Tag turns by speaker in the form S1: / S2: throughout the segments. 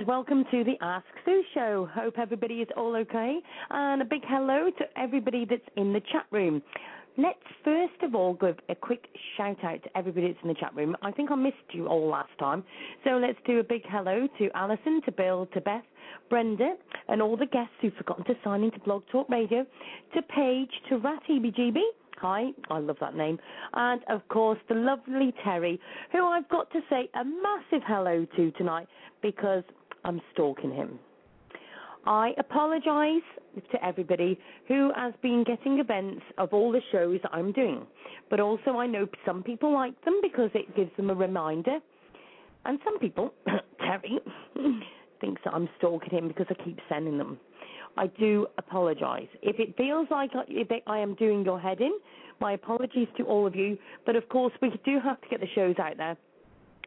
S1: And welcome to the Ask Sue show. Hope everybody is all okay. And a big hello to everybody that's in the chat room. Let's first of all give a quick shout out to everybody that's in the chat room. I think I missed you all last time. So let's do a big hello to Alison, to Bill, to Beth, Brenda, and all the guests who've forgotten to sign into Blog Talk Radio, to Paige, to Rat EBGB, Hi, I love that name. And of course, the lovely Terry, who I've got to say a massive hello to tonight because I'm stalking him. I apologise to everybody who has been getting events of all the shows I'm doing. But also, I know some people like them because it gives them a reminder. And some people, Terry, thinks that I'm stalking him because I keep sending them. I do apologise. If it feels like I am doing your head in, my apologies to all of you. But of course, we do have to get the shows out there.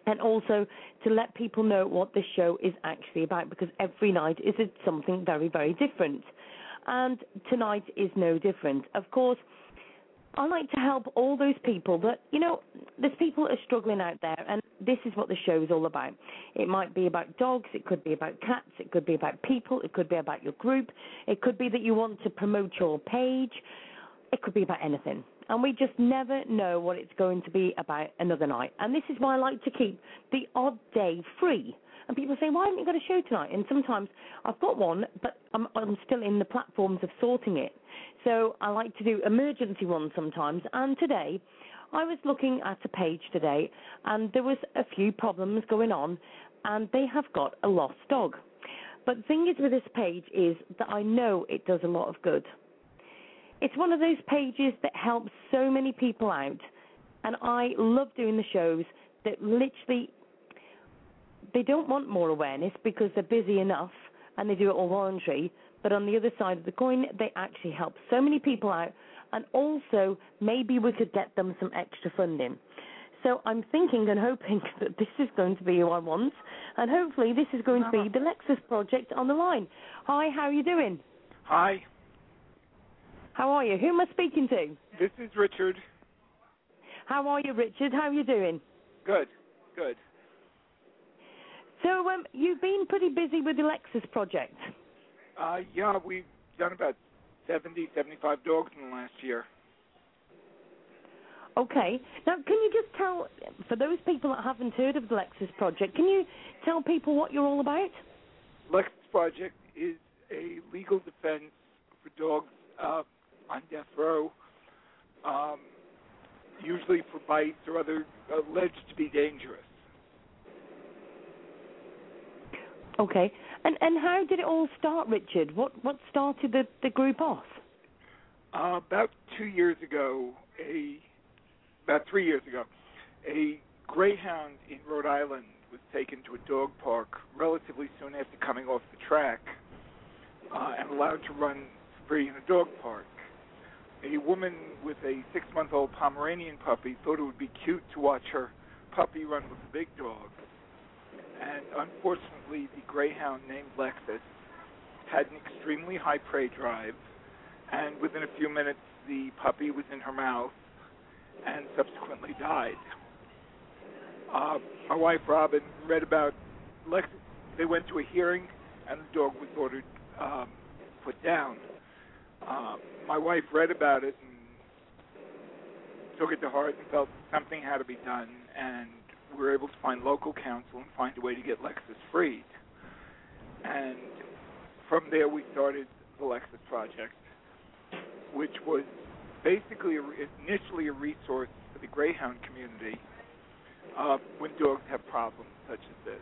S1: And also to let people know what this show is actually about because every night is something very, very different. And tonight is no different. Of course, I like to help all those people that, you know, there's people that are struggling out there, and this is what the show is all about. It might be about dogs, it could be about cats, it could be about people, it could be about your group, it could be that you want to promote your page, it could be about anything. And we just never know what it's going to be about another night. And this is why I like to keep the odd day free. And people say, why haven't you got a show tonight? And sometimes I've got one, but I'm, I'm still in the platforms of sorting it. So I like to do emergency ones sometimes. And today, I was looking at a page today, and there was a few problems going on, and they have got a lost dog. But the thing is with this page is that I know it does a lot of good. It's one of those pages that helps so many people out, and I love doing the shows that literally they don't want more awareness because they're busy enough and they do it all voluntary. But on the other side of the coin, they actually help so many people out, and also maybe we could get them some extra funding. So I'm thinking and hoping that this is going to be who I want, and hopefully this is going to be the Lexus project on the line. Hi, how are you doing?
S2: Hi.
S1: How are you? Who am I speaking to?
S2: This is Richard.
S1: How are you, Richard? How are you doing?
S2: Good, good.
S1: So um, you've been pretty busy with the Lexus project.
S2: Uh, yeah, we've done about 70, 75 dogs in the last year.
S1: Okay. Now, can you just tell, for those people that haven't heard of the Lexus Project, can you tell people what you're all about?
S2: Lexus Project is a legal defense for dogs uh, on death row, um, usually for bites or other alleged to be dangerous.
S1: Okay. And and how did it all start, Richard? What what started the the group off?
S2: Uh, about two years ago, a about three years ago, a greyhound in Rhode Island was taken to a dog park relatively soon after coming off the track uh, and allowed to run free in a dog park. A woman with a six-month-old Pomeranian puppy thought it would be cute to watch her puppy run with a big dog and unfortunately, the greyhound named Lexus had an extremely high prey drive, and within a few minutes, the puppy was in her mouth and subsequently died. Uh, my wife Robin read about Lexus. They went to a hearing, and the dog was ordered um, put down. Uh, my wife read about it and took it to heart and felt something had to be done, and we were able to find local counsel and find a way to get Lexus freed. And from there, we started the Lexus Project, which was basically a, initially a resource for the Greyhound community uh, when dogs have problems such as this.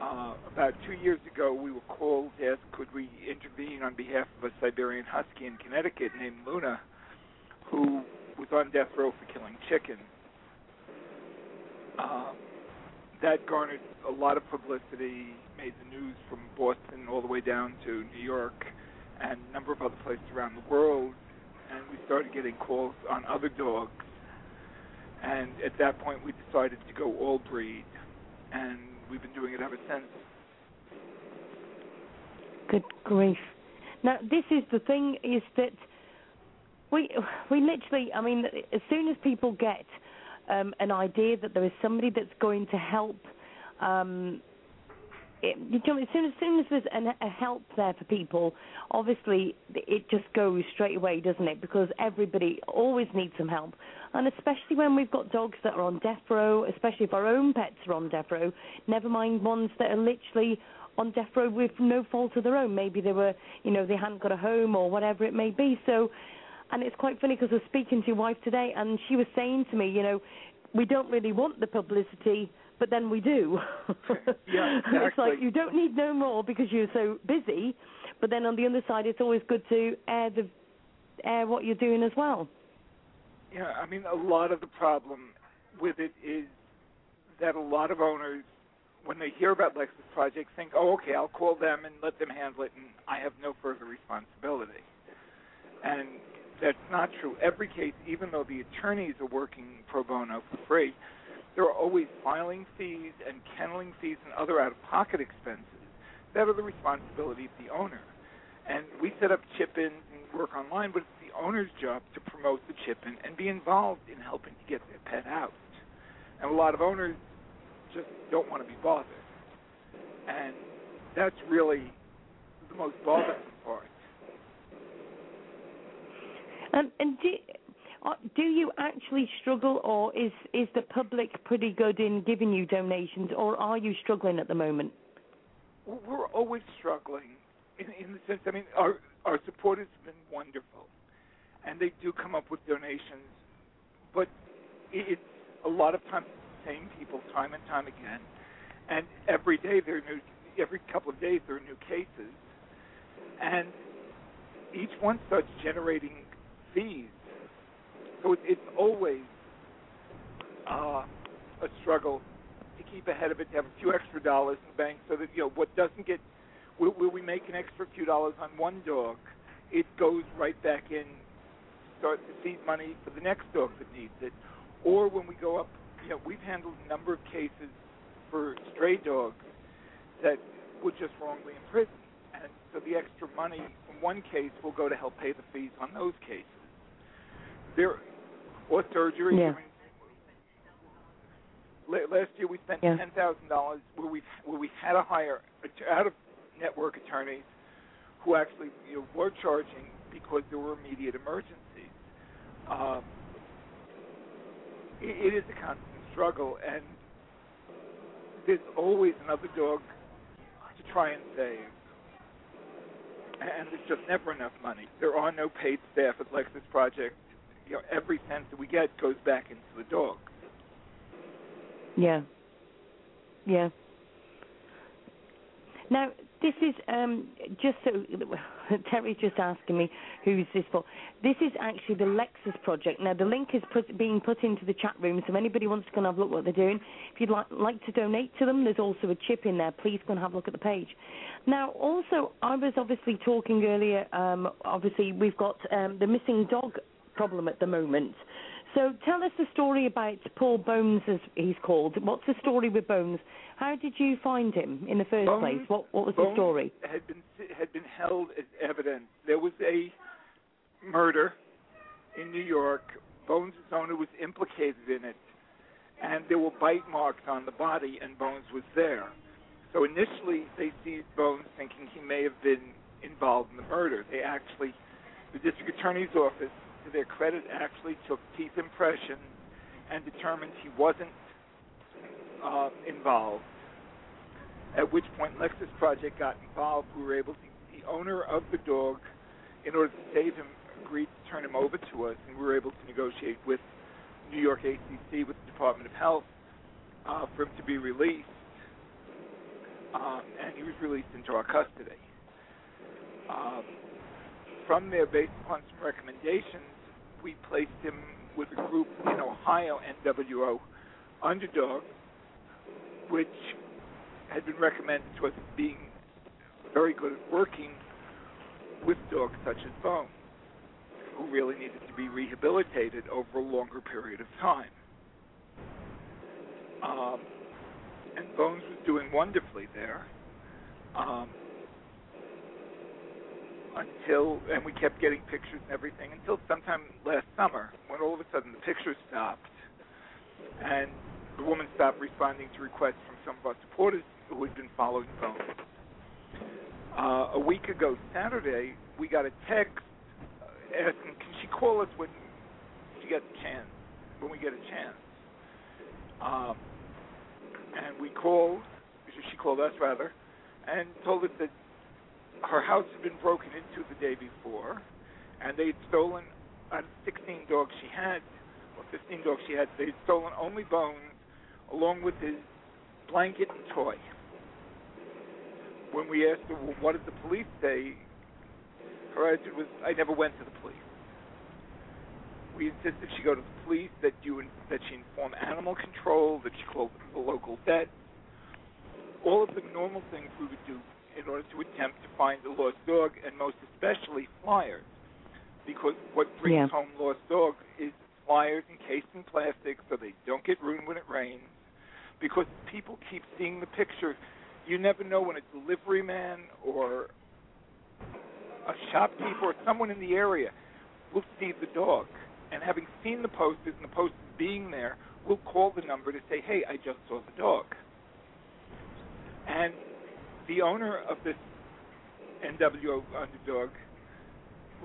S2: Uh, about two years ago, we were called to ask could we intervene on behalf of a Siberian Husky in Connecticut named Luna, who was on death row for killing chickens. Um, that garnered a lot of publicity, made the news from Boston all the way down to New York and a number of other places around the world. And we started getting calls on other dogs. And at that point, we decided to go all breed. And we've been doing it ever since.
S1: Good grief. Now, this is the thing is that we we literally, I mean, as soon as people get um, an idea that there is somebody that's going to help um, it, you know, as soon as soon as there's an, a help there for people, obviously it just goes straight away, doesn't it? Because everybody always needs some help, and especially when we've got dogs that are on death row, especially if our own pets are on death row. Never mind ones that are literally on death row with no fault of their own. Maybe they were, you know, they hadn't got a home or whatever it may be. So, and it's quite funny because I was speaking to your wife today, and she was saying to me, you know, we don't really want the publicity but then we do.
S2: yeah, exactly.
S1: it's like you don't need no more because you're so busy, but then on the other side, it's always good to air the air what you're doing as well.
S2: Yeah, I mean, a lot of the problem with it is that a lot of owners, when they hear about Lexus projects, think, "Oh, okay, I'll call them and let them handle it, and I have no further responsibility." And that's not true. Every case, even though the attorneys are working pro bono for free, there are always filing fees and kenneling fees and other out-of-pocket expenses that are the responsibility of the owner. And we set up chip-ins and work online, but it's the owner's job to promote the chip-in and be involved in helping to get their pet out. And a lot of owners just don't want to be bothered. And that's really the most bothersome part.
S1: Um, and do, Uh, do you actually struggle, or is is the public pretty good in giving you donations, or are you struggling at the moment?
S2: We're always struggling, in, in the sense. I mean, our our support has been wonderful, and they do come up with donations, but it's a lot of times the same people, time and time again, and every day there are new. Every couple of days there are new cases, and each one starts generating fees so it, it's always uh, a struggle to keep ahead of it, to have a few extra dollars in the bank, so that you know what doesn't get. Will, will we make an extra few dollars on one dog? It goes right back in, start to seed money for the next dog that needs it. Or when we go up, you know, we've handled a number of cases for stray dogs that were just wrongly imprisoned, and so the extra money from one case will go to help pay the fees on those cases. There, or surgery.
S1: Yeah.
S2: Last year we spent
S1: yeah.
S2: ten thousand dollars where we where we had to hire out of network attorneys who actually you know, were charging because there were immediate emergencies. Um, it, it is a constant struggle, and there's always another dog to try and save. And there's just never enough money. There are no paid staff at Lexus Project you know every cent that we get goes back into the dog.
S1: Yeah. Yeah. Now, this is um, just so Terry's just asking me who's this for. This is actually the Lexus project. Now, the link is put, being put into the chat room, so if anybody wants to go and have a look what they're doing, if you'd like, like to donate to them, there's also a chip in there. Please go and have a look at the page. Now, also, I was obviously talking earlier. Um, obviously, we've got um, the missing dog problem at the moment. So tell us the story about Paul Bones, as he's called. What's the story with Bones? How did you find him in the first
S2: Bones,
S1: place? What what was
S2: Bones
S1: the story?
S2: Had been had been held as evidence. There was a murder in New York. Bones' owner was implicated in it, and there were bite marks on the body, and Bones was there. So initially, they seized Bones, thinking he may have been involved in the murder. They actually, the district attorney's office to their credit, actually took teeth impressions and determined he wasn't uh, involved. At which point, Lexus Project got involved. We were able to, the owner of the dog, in order to save him, agreed to turn him over to us, and we were able to negotiate with New York ACC, with the Department of Health, uh, for him to be released. Um, and he was released into our custody. Um, from there, based upon some recommendations, we placed him with a group in Ohio, NWO Underdog, which had been recommended to us being very good at working with dogs such as Bones, who really needed to be rehabilitated over a longer period of time. Um, and Bones was doing wonderfully there. Um, until, and we kept getting pictures and everything until sometime last summer when all of a sudden the pictures stopped and the woman stopped responding to requests from some of our supporters who had been following Bones. Uh, a week ago Saturday, we got a text asking, "Can she call us when she gets a chance? When we get a chance?" Um, and we called. She called us rather, and told us that her house had been broken into the day before, and they'd stolen out of 16 dogs she had, or 15 dogs she had. They'd stolen only Bones, along with his blanket and toy. When we asked her, well, what did the police say? Her answer was, I never went to the police. We insisted she go to the police, that you that she inform animal control, that she called the local vet. All of the normal things we would do in order to attempt to find the lost dog, and most especially flyers, because what brings
S1: yeah.
S2: home lost dogs is flyers encased in plastic so they don't get ruined when it rains. Because people keep seeing the picture, you never know when a delivery man or a shopkeeper or someone in the area will see the dog, and having seen the posters and the posters being there, will call the number to say, "Hey, I just saw the dog." And the owner of this NWO underdog,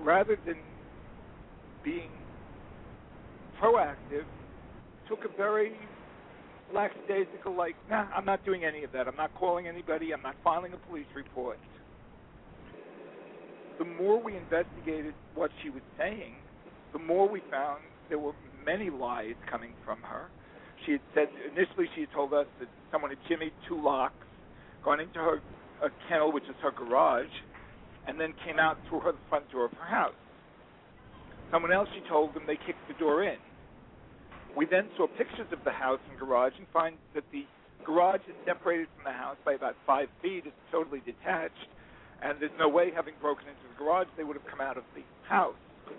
S2: rather than being proactive, took a very lackadaisical, like, nah, I'm not doing any of that. I'm not calling anybody. I'm not filing a police report. The more we investigated what she was saying, the more we found there were many lies coming from her. She had said initially she had told us that someone had jimmied two locks, gone into her a kennel, which is her garage, and then came out through her the front door of her house. Someone else, she told them, they kicked the door in. We then saw pictures of the house and garage and find that the garage is separated from the house by about five feet. It's totally detached, and there's no way, having broken into the garage, they would have come out of the house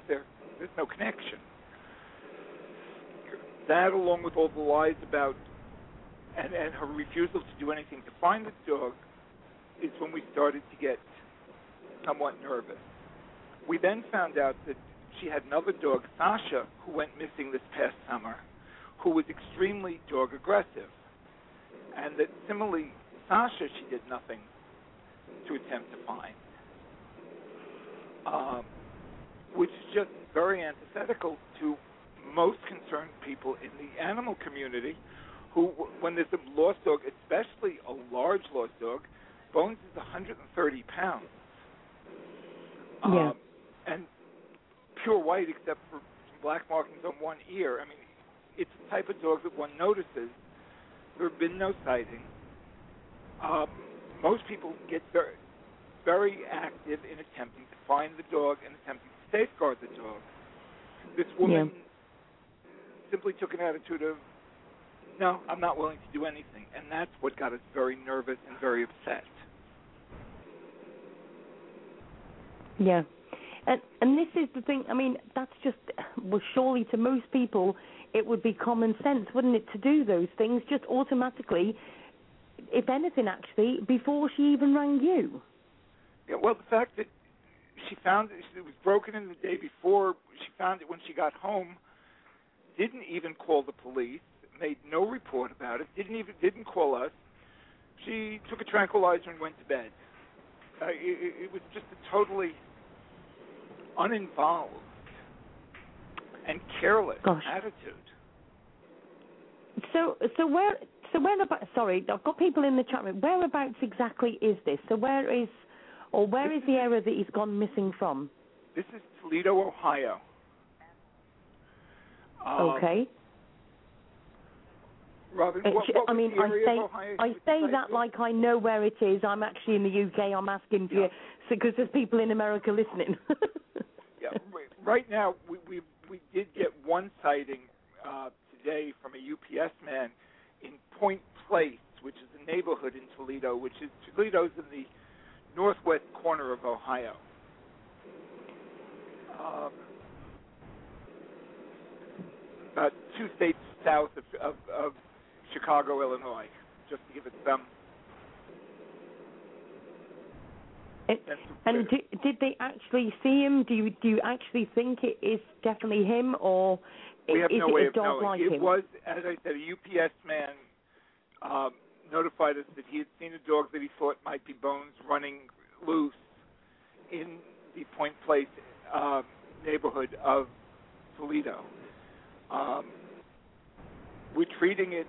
S2: there, there's no connection. That, along with all the lies about and, and her refusal to do anything to find the dog, is when we started to get somewhat nervous. We then found out that she had another dog, Sasha, who went missing this past summer, who was extremely dog aggressive. And that similarly, Sasha, she did nothing to attempt to find. Um, which is just very antithetical to most concerned people in the animal community who, when there's a lost dog, especially a large lost dog, Bones is 130 pounds.
S1: Yeah.
S2: Um, and pure white except for some black markings on one ear. I mean, it's the type of dog that one notices. There have been no sightings. Um, most people get very, very active in attempting to find the dog and attempting to safeguard the dog. This woman
S1: Yeah.
S2: simply took an attitude of, no, I'm not willing to do anything. And that's what got us very nervous and very upset.
S1: Yeah. And and this is the thing. I mean, that's just well, surely to most people, it would be common sense, wouldn't it, to do those things just automatically. If anything, actually, before she even rang you.
S2: Yeah, well, the fact that she found it, it was broken in the day before, she found it when she got home, didn't even call the police, made no report about it, didn't even didn't call us. She took a tranquilizer and went to bed. Uh, it, it was just a totally uninvolved and careless
S1: Gosh.
S2: attitude.
S1: So so where so where about? Sorry, I've got people in the chat room. Whereabouts exactly is this? So where is or where
S2: This
S1: is the area that he's gone missing from?
S2: This is Toledo, Ohio. Um,
S1: Okay.
S2: Robin, what, what
S1: I mean, I say I say that like I know where it is. I'm actually in the UK. I'm asking for
S2: Yeah.
S1: Because there's people in America listening.
S2: Yeah, right- right now we we we did get one sighting uh, today from a UPS man in Point Place, which is a neighborhood in Toledo, which is Toledo's in the northwest corner of Ohio. Um, about two states south of, of, of Chicago, Illinois, just to give it some.
S1: And- and do, did they actually see him? Do you do you actually think it is definitely him, or
S2: we have
S1: is
S2: no
S1: it
S2: way
S1: a
S2: of
S1: dog
S2: knowing.
S1: like
S2: it
S1: him?
S2: was, as I said, a UPS man um, notified us that he had seen a dog that he thought might be Bones running loose in the Point Place uh, neighborhood of Toledo. Um, we're treating it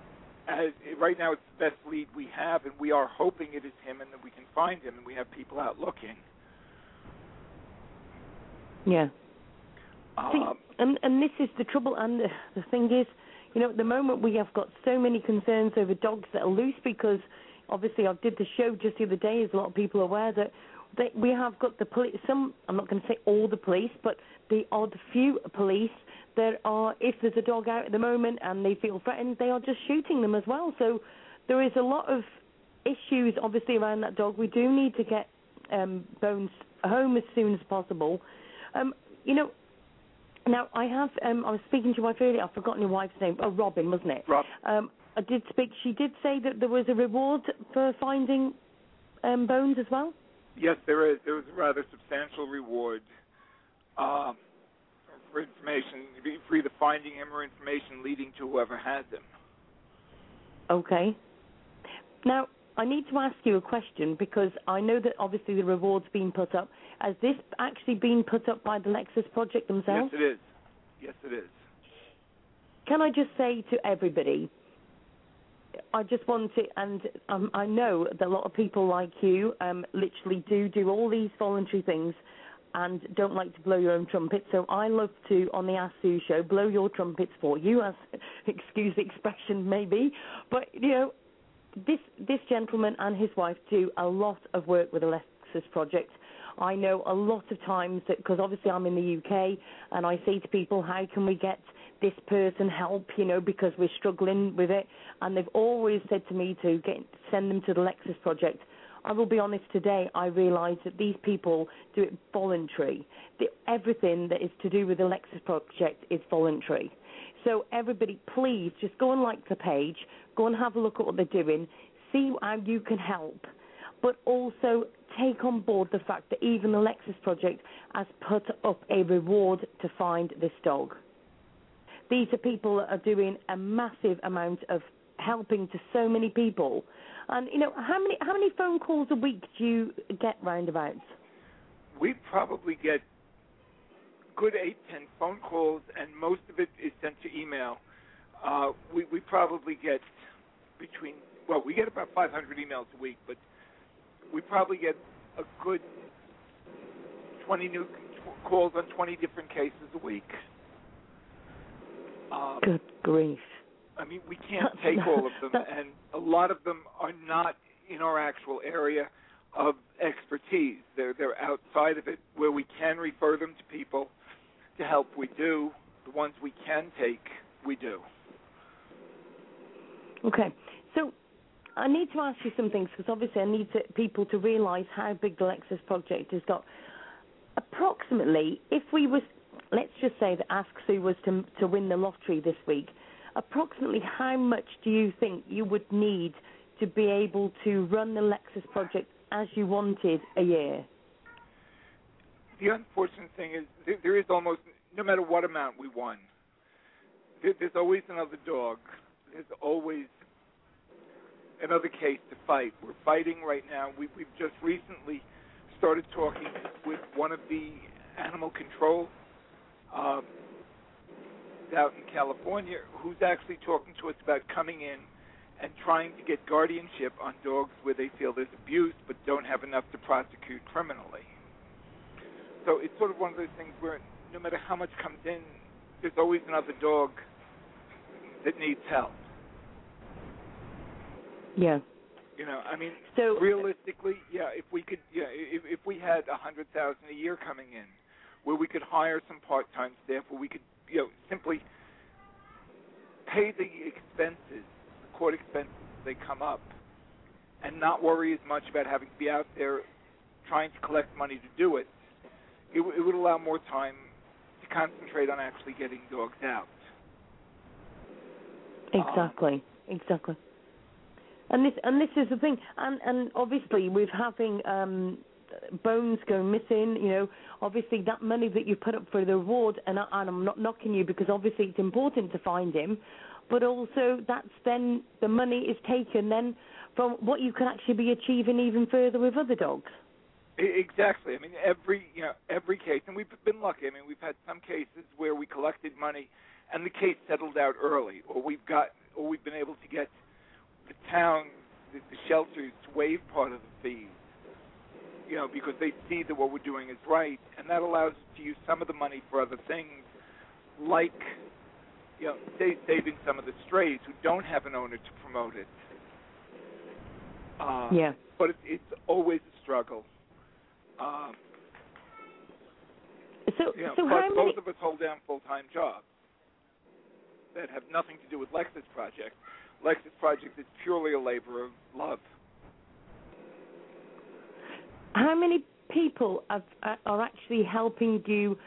S2: as right now it's the best lead we have, and we are hoping it is him and that we can find him, and we have people out looking.
S1: Yeah.
S2: Um,
S1: See, and and this is the trouble. And the, the thing is, you know, at the moment we have got so many concerns over dogs that are loose because obviously I did the show just the other day, as a lot of people are aware that they, we have got the police. Some I'm not going to say all the police, but the odd few police that are, if there's a dog out at the moment and they feel threatened, they are just shooting them as well. So there is a lot of issues, obviously, around that dog. We do need to get um, Bones home as soon as possible. Um, you know, now I have. Um, I was speaking to your wife earlier. I've forgotten your wife's name. Oh, Robin, wasn't it?
S2: Rob.
S1: Um, I did speak. She did say that there was a reward for finding um, Bones as well.
S2: Yes, there is. There was a rather substantial reward um, for information, for either finding him or information leading to whoever had them.
S1: Okay. Now, I need to ask you a question because I know that obviously the reward's been put up. Has this actually been put up by the Lexus Project themselves?
S2: Yes, it is. Yes, it is.
S1: Can I just say to everybody, I just want to, and um, I know that a lot of people like you um, literally do do all these voluntary things and don't like to blow your own trumpet. So I love to, on the Ask Sue show, blow your trumpets for you, as excuse the expression maybe. But you know, this this gentleman and his wife do a lot of work with the Lexus Project. I know a lot of times that because obviously I'm in the UK and I say to people, how can we get this person help? You know, because we're struggling with it, and they've always said to me to get send them to the Lexus Project. I will be honest today, I realise that these people do it voluntary. The, everything that is to do with the Lexus Project is voluntary. So everybody, please just go and like the page, go and have a look at what they're doing, see how you can help, but also take on board the fact that even the Lexus Project has put up a reward to find this dog. These are people that are doing a massive amount of helping to so many people. And you know, how many how many phone calls a week do you get roundabouts?
S2: We probably get good eight, ten phone calls, and most of it is sent to email. Uh, we we probably get between well, we get about 500 emails a week, but we probably get a good 20 new calls on 20 different cases a week. Um,
S1: Good grief.
S2: I mean, we can't take all of them, and a lot of them are not in our actual area of expertise. They're they're outside of it, where we can refer them to people to help. We do the ones we can take. We do.
S1: Okay, so I need to ask you some things because obviously I need to, people to realise how big the Lexus project has got. Approximately, if we was, let's just say that Ask Sue was to to win the lottery this week, approximately how much do you think you would need to be able to run the Lexus project as you wanted a year?
S2: The unfortunate thing is there, is almost no matter what amount we won, there, there's always another dog. There's always another case to fight. We're fighting right now. We, we've just recently started talking with one of the animal control um, out in California who's actually talking to us about coming in and trying to get guardianship on dogs where they feel there's abuse but don't have enough to prosecute criminally. So it's sort of one of those things where no matter how much comes in, there's always another dog that needs help.
S1: Yeah.
S2: You know, I mean,
S1: So
S2: realistically, yeah, if we could, yeah, if if we had a hundred thousand a year coming in, where we could hire some part-time staff, where we could, you know, simply pay the expenses, the court expenses as they come up, and not worry as much about having to be out there trying to collect money to do it, it, w- it would allow more time to concentrate on actually getting dogs out.
S1: Exactly, exactly. And this and this is the thing, and and obviously with having um, bones go missing, you know, obviously that money that you put up for the reward, and, I, and I'm not knocking you because obviously it's important to find him. but also that's then the money is taken then from what you can actually be achieving even further with other dogs.
S2: Exactly. I mean, every you know every case, and we've been lucky. I mean, we've had some cases where we collected money, and the case settled out early, or we've got, or we've been able to get the town, the, the shelters to waive part of the fees. You know, because they see that what we're doing is right, and that allows us to use some of the money for other things, like you know, say, saving some of the strays who don't have an owner to promote it. Uh,
S1: yeah.
S2: But it, it's always a struggle. Um,
S1: so,
S2: you know,
S1: so
S2: plus
S1: how many?
S2: both of us hold down full-time jobs that have nothing to do with Lexus Project. Lexus Project is purely a labor of love.
S1: How many people have, uh, are actually helping you?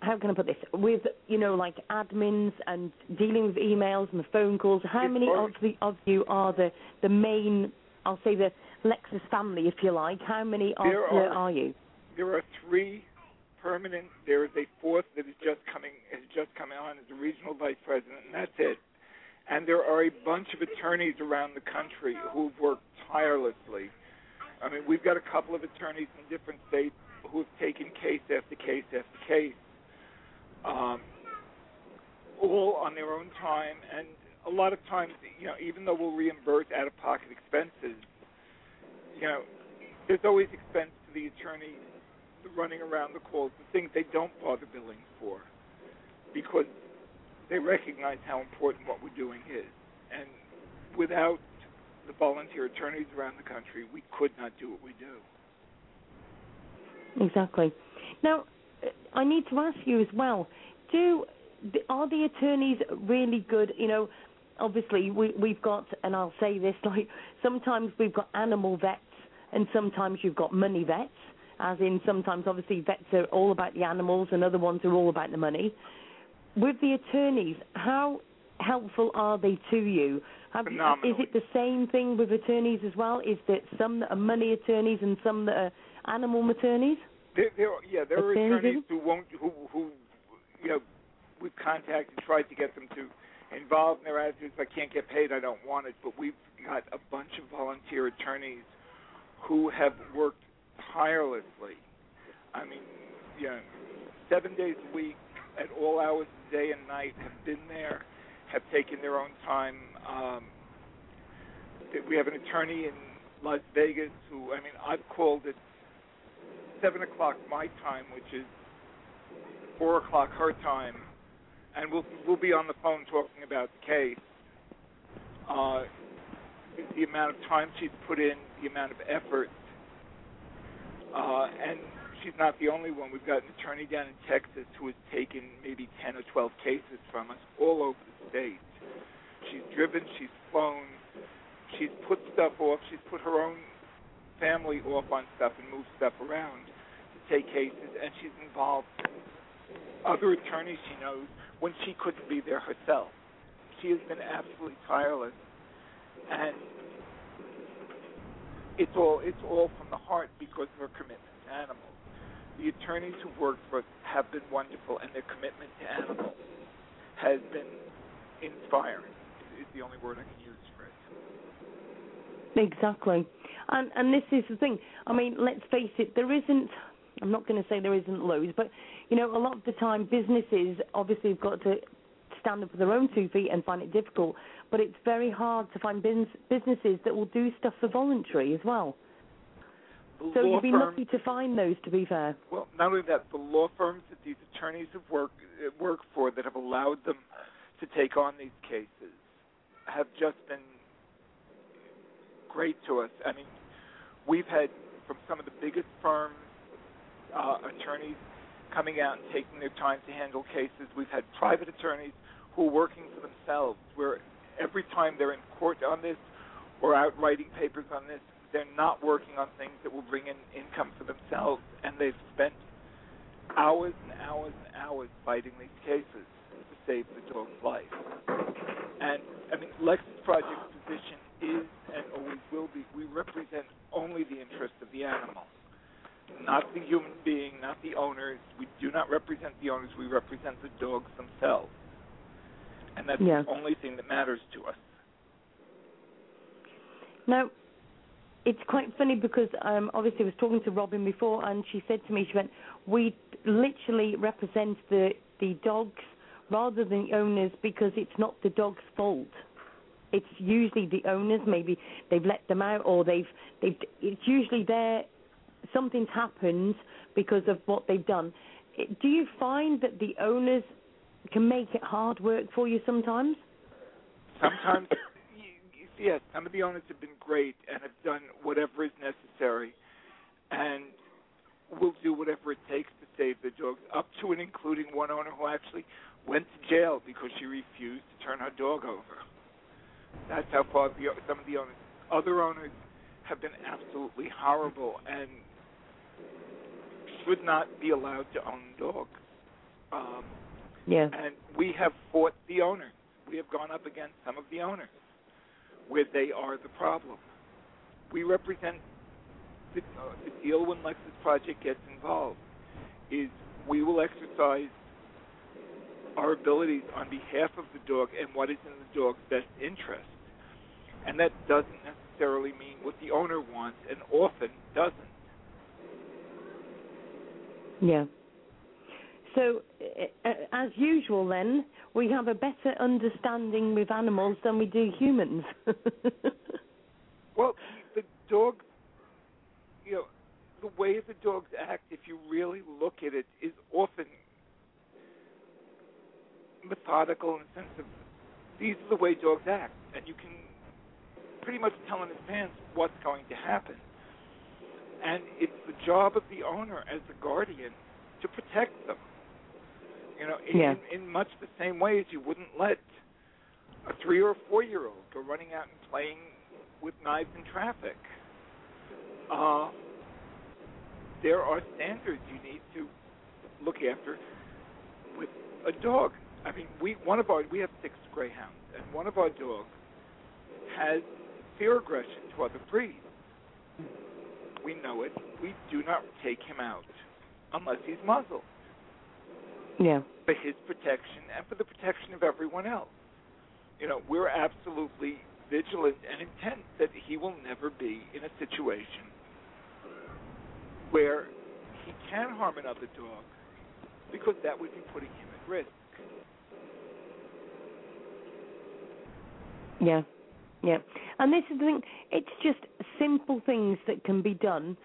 S1: How can I put this? With you know, like admins and dealing with emails and the phone calls. How
S2: It's
S1: many
S2: both.
S1: of the of you are the the main? I'll say the Lexus family, if you like. How many of
S2: There are-
S1: are you?
S2: There are three permanent. There is a fourth that is just coming has just come on as a regional vice president, and that's it. And there are a bunch of attorneys around the country who've worked tirelessly. I mean, we've got a couple of attorneys in different states who have taken case after case after case, um, all on their own time. And a lot of times, you know, even though we'll reimburse out-of-pocket expenses, you know, there's always expense to the attorney running around the calls, the things they don't bother billing for, because they recognize how important what we're doing is. And without the volunteer attorneys around the country, we could not do what we do.
S1: Exactly. Now, I need to ask you as well. Do are the attorneys really good? You know, obviously we we've got, and I'll say this like sometimes we've got animal vets, and sometimes you've got money vets. As in, sometimes obviously vets are all about the animals, and other ones are all about the money. With the attorneys, how helpful are they to you? Have, uh,
S2: is
S1: it the same thing with attorneys as well? Is that some that are money attorneys and some that are animal attorneys?
S2: There, there, yeah, there are
S1: Attorneys,
S2: attorneys who won't, who, who, you know, we've contacted, tried to get them to involve in their attitudes. I can't get paid, I don't want it. But we've got a bunch of volunteer attorneys who have worked tirelessly. I mean, you know, seven days a week, at all hours of day and night, have been there, have taken their own time. Um, we have an attorney in Las Vegas who, I mean, I've called at seven o'clock my time, which is four o'clock her time, and we'll we'll be on the phone talking about the case. Uh, the amount of time she's put in, the amount of effort, uh, and she's not the only one. We've got an attorney down in Texas who has taken maybe ten or twelve cases from us all over She's driven, she's flown, she's put stuff off, she's put her own family off on stuff and moved stuff around to take cases, and she's involved other attorneys she knows when she couldn't be there herself. She has been absolutely tireless, and it's all it's all from the heart because of her commitment to animals. The attorneys who worked for us have been wonderful, and their commitment to animals has been inspiring. Is the only word I can use for it.
S1: Exactly. And and this is the thing. I mean, let's face it, there isn't I'm not going to say there isn't loads, but you know, a lot of the time businesses obviously have got to stand up for their own two feet and find it difficult, but it's very hard to find business, businesses that will do stuff for voluntary as well.
S2: The
S1: So you'd be
S2: firms-
S1: lucky to find those to be fair.
S2: Well, not only that, the law firms that these attorneys have work work for that have allowed them to take on these cases have just been great to us. I mean, we've had from some of the biggest firms uh, attorneys coming out and taking their time to handle cases. We've had private attorneys who are working for themselves, where every time they're in court on this or out writing papers on this, they're not working on things that will bring in income for themselves, and they've spent hours and hours and hours fighting these cases save the dog's life. And I mean, Lexus Project's position is and always will be: we represent only the interest of the animal, not the human being, not the owners. We do not represent the owners; we represent the dogs themselves. and that's
S1: Yeah.
S2: the only thing that matters to us. To us.
S1: Now, it's quite funny because um, obviously I was talking to Robin before, and she said to me, she went, "We literally represent the the dogs rather than the owners because it's not the dog's fault. It's usually the owners. Maybe they've let them out, or they've they've. It's usually their something's happened because of what they've done. Do you find that the owners can make it hard work for you sometimes?
S2: Sometimes, yes, some of the owners have been great and have done whatever is necessary, and will do whatever it takes to save the dogs, up to and including one owner who actually went to jail because she refused to turn her dog over. That's how far the, some of the owners. Other owners have been absolutely horrible and should not be allowed to own dogs. Um,
S1: Yeah.
S2: and we have fought the owners. We have gone up against some of the owners where they are the problem. We represent the, uh, the deal when Lexus Project gets involved is we will exercise our abilities on behalf of the dog and what is in the dog's best interest. And that doesn't necessarily mean what the owner wants and often doesn't.
S1: Yeah. So, uh, uh, as usual, then we have a better understanding with animals than we do humans.
S2: Well, the dog, you know, the way the dogs act, if you really look at it, is often methodical in the sense of these are the way dogs act, and you can pretty much tell in advance what's going to happen. And it's the job of the owner as the guardian to protect them. You know, in,
S1: Yeah.
S2: in, in much the same way as you wouldn't let a three or four year old go running out and playing with knives in traffic. Uh, there are standards you need to look after with a dog. I mean, we one of our we have six greyhounds, and one of our dogs has fear aggression to other breeds. We know it. We do not take him out unless he's muzzled
S1: yeah.
S2: for his protection and for the protection of everyone else. You know, we're absolutely vigilant and intent that he will never be in a situation where he can harm another dog because that would be putting him at risk.
S1: Yeah. Yeah. And this is the thing, it's just simple things that can be done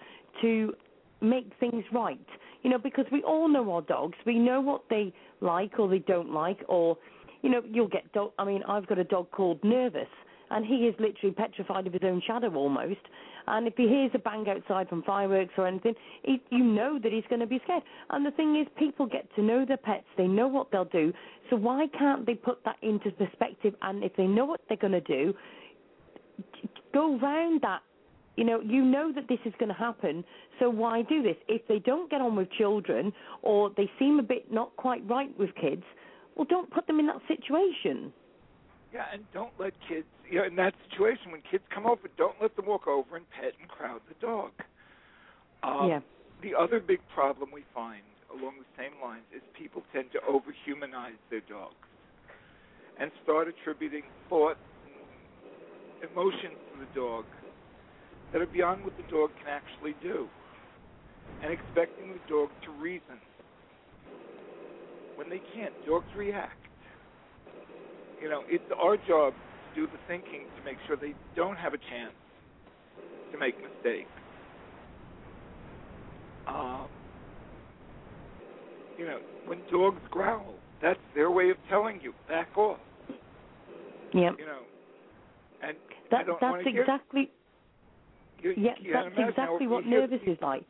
S1: to make things right. You know, because we all know our dogs. We know what they like or they don't like or you know, you'll get dog I mean, I've got a dog called Nervous and he is literally petrified of his own shadow almost. And if he hears a bang outside from fireworks or anything, he, you know that he's going to be scared. And the thing is, people get to know their pets. They know what they'll do. So why can't they put that into perspective? And if they know what they're going to do, go round that. You know, you know that this is going to happen, so why do this? If they don't get on with children or they seem a bit not quite right with kids, well, don't put them in that situation.
S2: Yeah, and don't let kids, you know, in that situation when kids come over, don't let them walk over and pet and crowd the dog. Um,
S1: yeah.
S2: The other big problem we find along the same lines is people tend to overhumanize their dogs and start attributing thoughts and emotions to the dog that are beyond what the dog can actually do and expecting the dog to reason when they can't. Dogs react. You know, it's our job do the thinking to make sure they don't have a chance to make mistakes. Um, you know, when dogs growl, that's their way of telling you back off.
S1: Yeah.
S2: You know, and
S1: That,
S2: I don't
S1: that's exactly
S2: you,
S1: yeah.
S2: you
S1: That's
S2: can't imagine how
S1: exactly what nervous is like.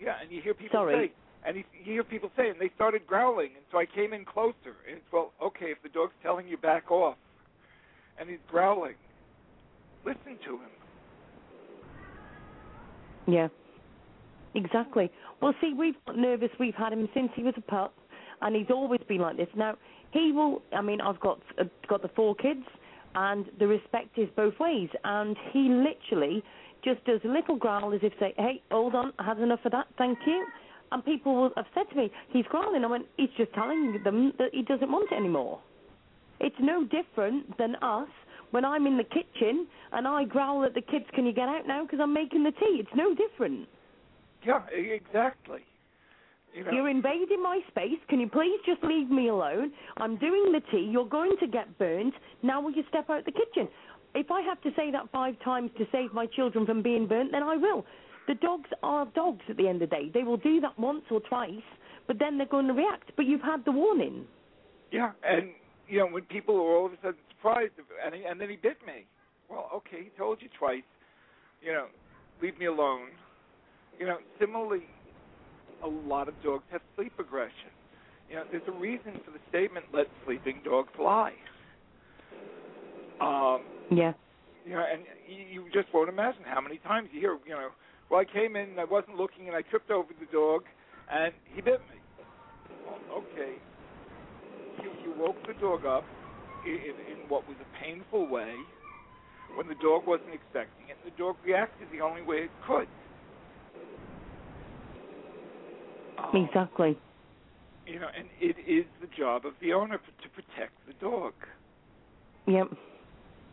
S2: Yeah, and you hear people
S1: Sorry.
S2: say, and you you hear people say, and they started growling, and so I came in closer. And it's well, okay, if the dog's telling you back off, and he's growling, listen to him.
S1: Yeah. Exactly. Well, see, we've got nervous. We've had him since he was a pup, and he's always been like this. Now, he will. I mean, I've got uh, got the four kids, and the respect is both ways. And he literally just does a little growl as if say, "Hey, hold on, I had enough of that, thank you." And people will have said to me, "He's growling." I went, "He's just telling them that he doesn't want it anymore." It's no different than us when I'm in the kitchen and I growl at the kids, "Can you get out now?" Because I'm making the tea. It's no different.
S2: Yeah, exactly. You know,
S1: You're invading my space. Can you please just leave me alone? I'm doing the tea. You're going to get burned. Now will you step out the kitchen? If I have to say that five times to save my children from being burnt, then I will. The dogs are dogs at the end of the day. They will do that once or twice, but then they're going to react. But you've had the warning.
S2: yeah, and you know when people are all of a sudden surprised, and he, and then he bit me. Well, okay, he told you twice. You know, leave me alone. You know, similarly, a lot of dogs have sleep aggression. You know, there's a reason for the statement "Let sleeping dogs lie." Um,
S1: Yeah.
S2: you know, and you, you just won't imagine how many times you hear, you know, well, I came in and I wasn't looking and I tripped over the dog and he bit me. Well, okay. Woke the dog up in, in, what was a painful way when the dog wasn't expecting it. The dog reacted the only way it could. Um,
S1: Exactly.
S2: You know, and it is the job of the owner to protect the dog.
S1: Yep.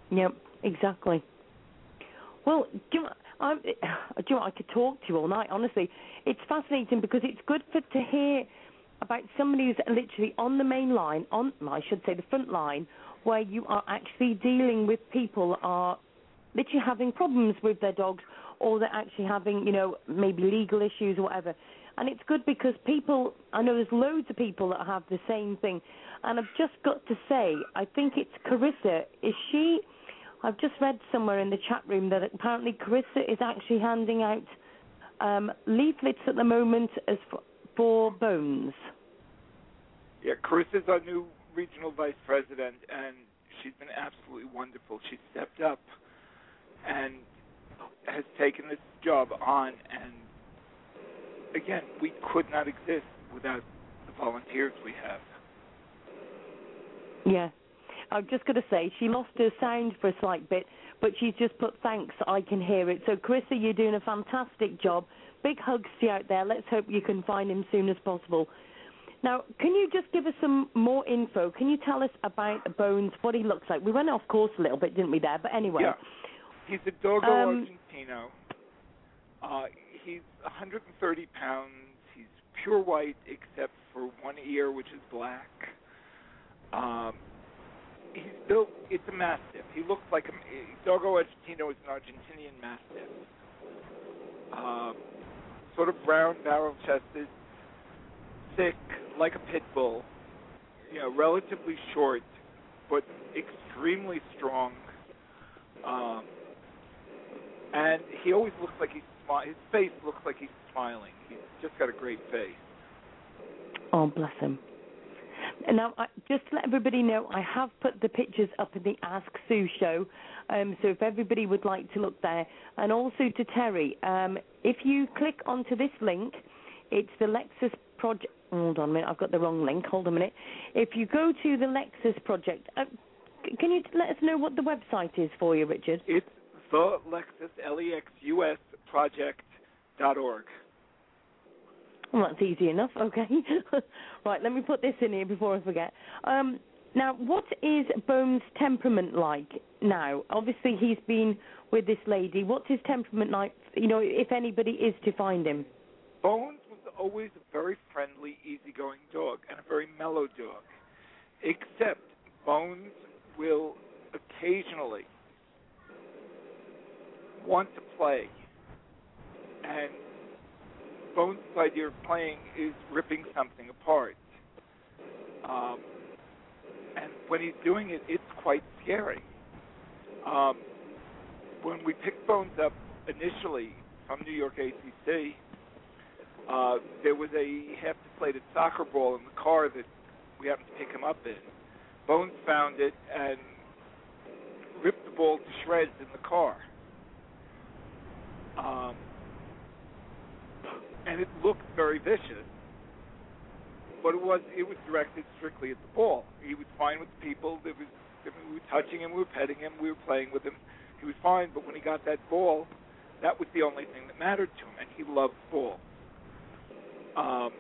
S1: Yep. Exactly. Well, do you, I, do you know, I could talk to you all night. Honestly, it's fascinating because it's good for to hear about somebody who's literally on the main line, on I should say the front line, where you are actually dealing with people are literally having problems with their dogs, or they're actually having, you know, maybe legal issues or whatever. And it's good because people, I know there's loads of people that have the same thing. And I've just got to say, I think it's Carissa. Is she? I've just read somewhere in the chat room that apparently Carissa is actually handing out um, leaflets at the moment as for, for bones.
S2: Yeah, Carissa's our new regional vice president, and she's been absolutely wonderful. She stepped up and has taken this job on, and again, we could not exist without the volunteers we have.
S1: Yeah. I'm just going to say she lost her sound for a slight bit, but she's just put thanks. I can hear it. So, Carissa, you're doing a fantastic job. Big hugs to you out there. Let's hope you can find him soon as possible. Now, can you just give us some more info? Can you tell us about Bones, what he looks like? We went off course a little bit, didn't we, there? But anyway.
S2: Yeah. He's a Dogo
S1: Um,
S2: Argentino. Uh, he's 130 pounds. He's pure white except for one ear, which is black. Um, he's built. It's a mastiff. He looks like a Dogo Argentino is an Argentinian mastiff. Um, sort of brown, barrel-chested, thick, like a pit bull. You know, relatively short, but extremely strong. Um, and he always looks like he's smi- his face looks like he's smiling. He's just got a great face.
S1: Oh, bless him. And Now, I, just to let everybody know, I have put the pictures up in the Ask Sue show. Um, so if everybody would like to look there, and also to Terry, um, if you click onto this link, it's the Lexus project. Hold on a minute, I've got the wrong link. Hold a minute. If you go to the Lexus project, uh, can you let us know what the website is for you, Richard?
S2: It's the Lexus L E
S1: Well, that's easy enough. Okay. right, let me put this in here before I forget. Um, now, what is Bones' temperament like now? Obviously, he's been with this lady. What's his temperament like? You know, if anybody is to find him.
S2: Bones was always a very friendly, easygoing dog and a very mellow dog. Except Bones will occasionally want to play. And Bones' idea of playing is ripping something apart. Um, and when he's doing it, it's quite scary. Um, when we picked Bones up initially from New York ACC, uh, there was a half deflated soccer ball in the car that we happened to pick him up in. Bones found it and ripped the ball to shreds in the car. Um, and it looked very vicious, but it was it was directed strictly at the ball. He was fine with the people. There was we were touching him, we were petting him, we were playing with him. He was fine, but when he got that ball, that was the only thing that mattered to him, and he loved ball. Um,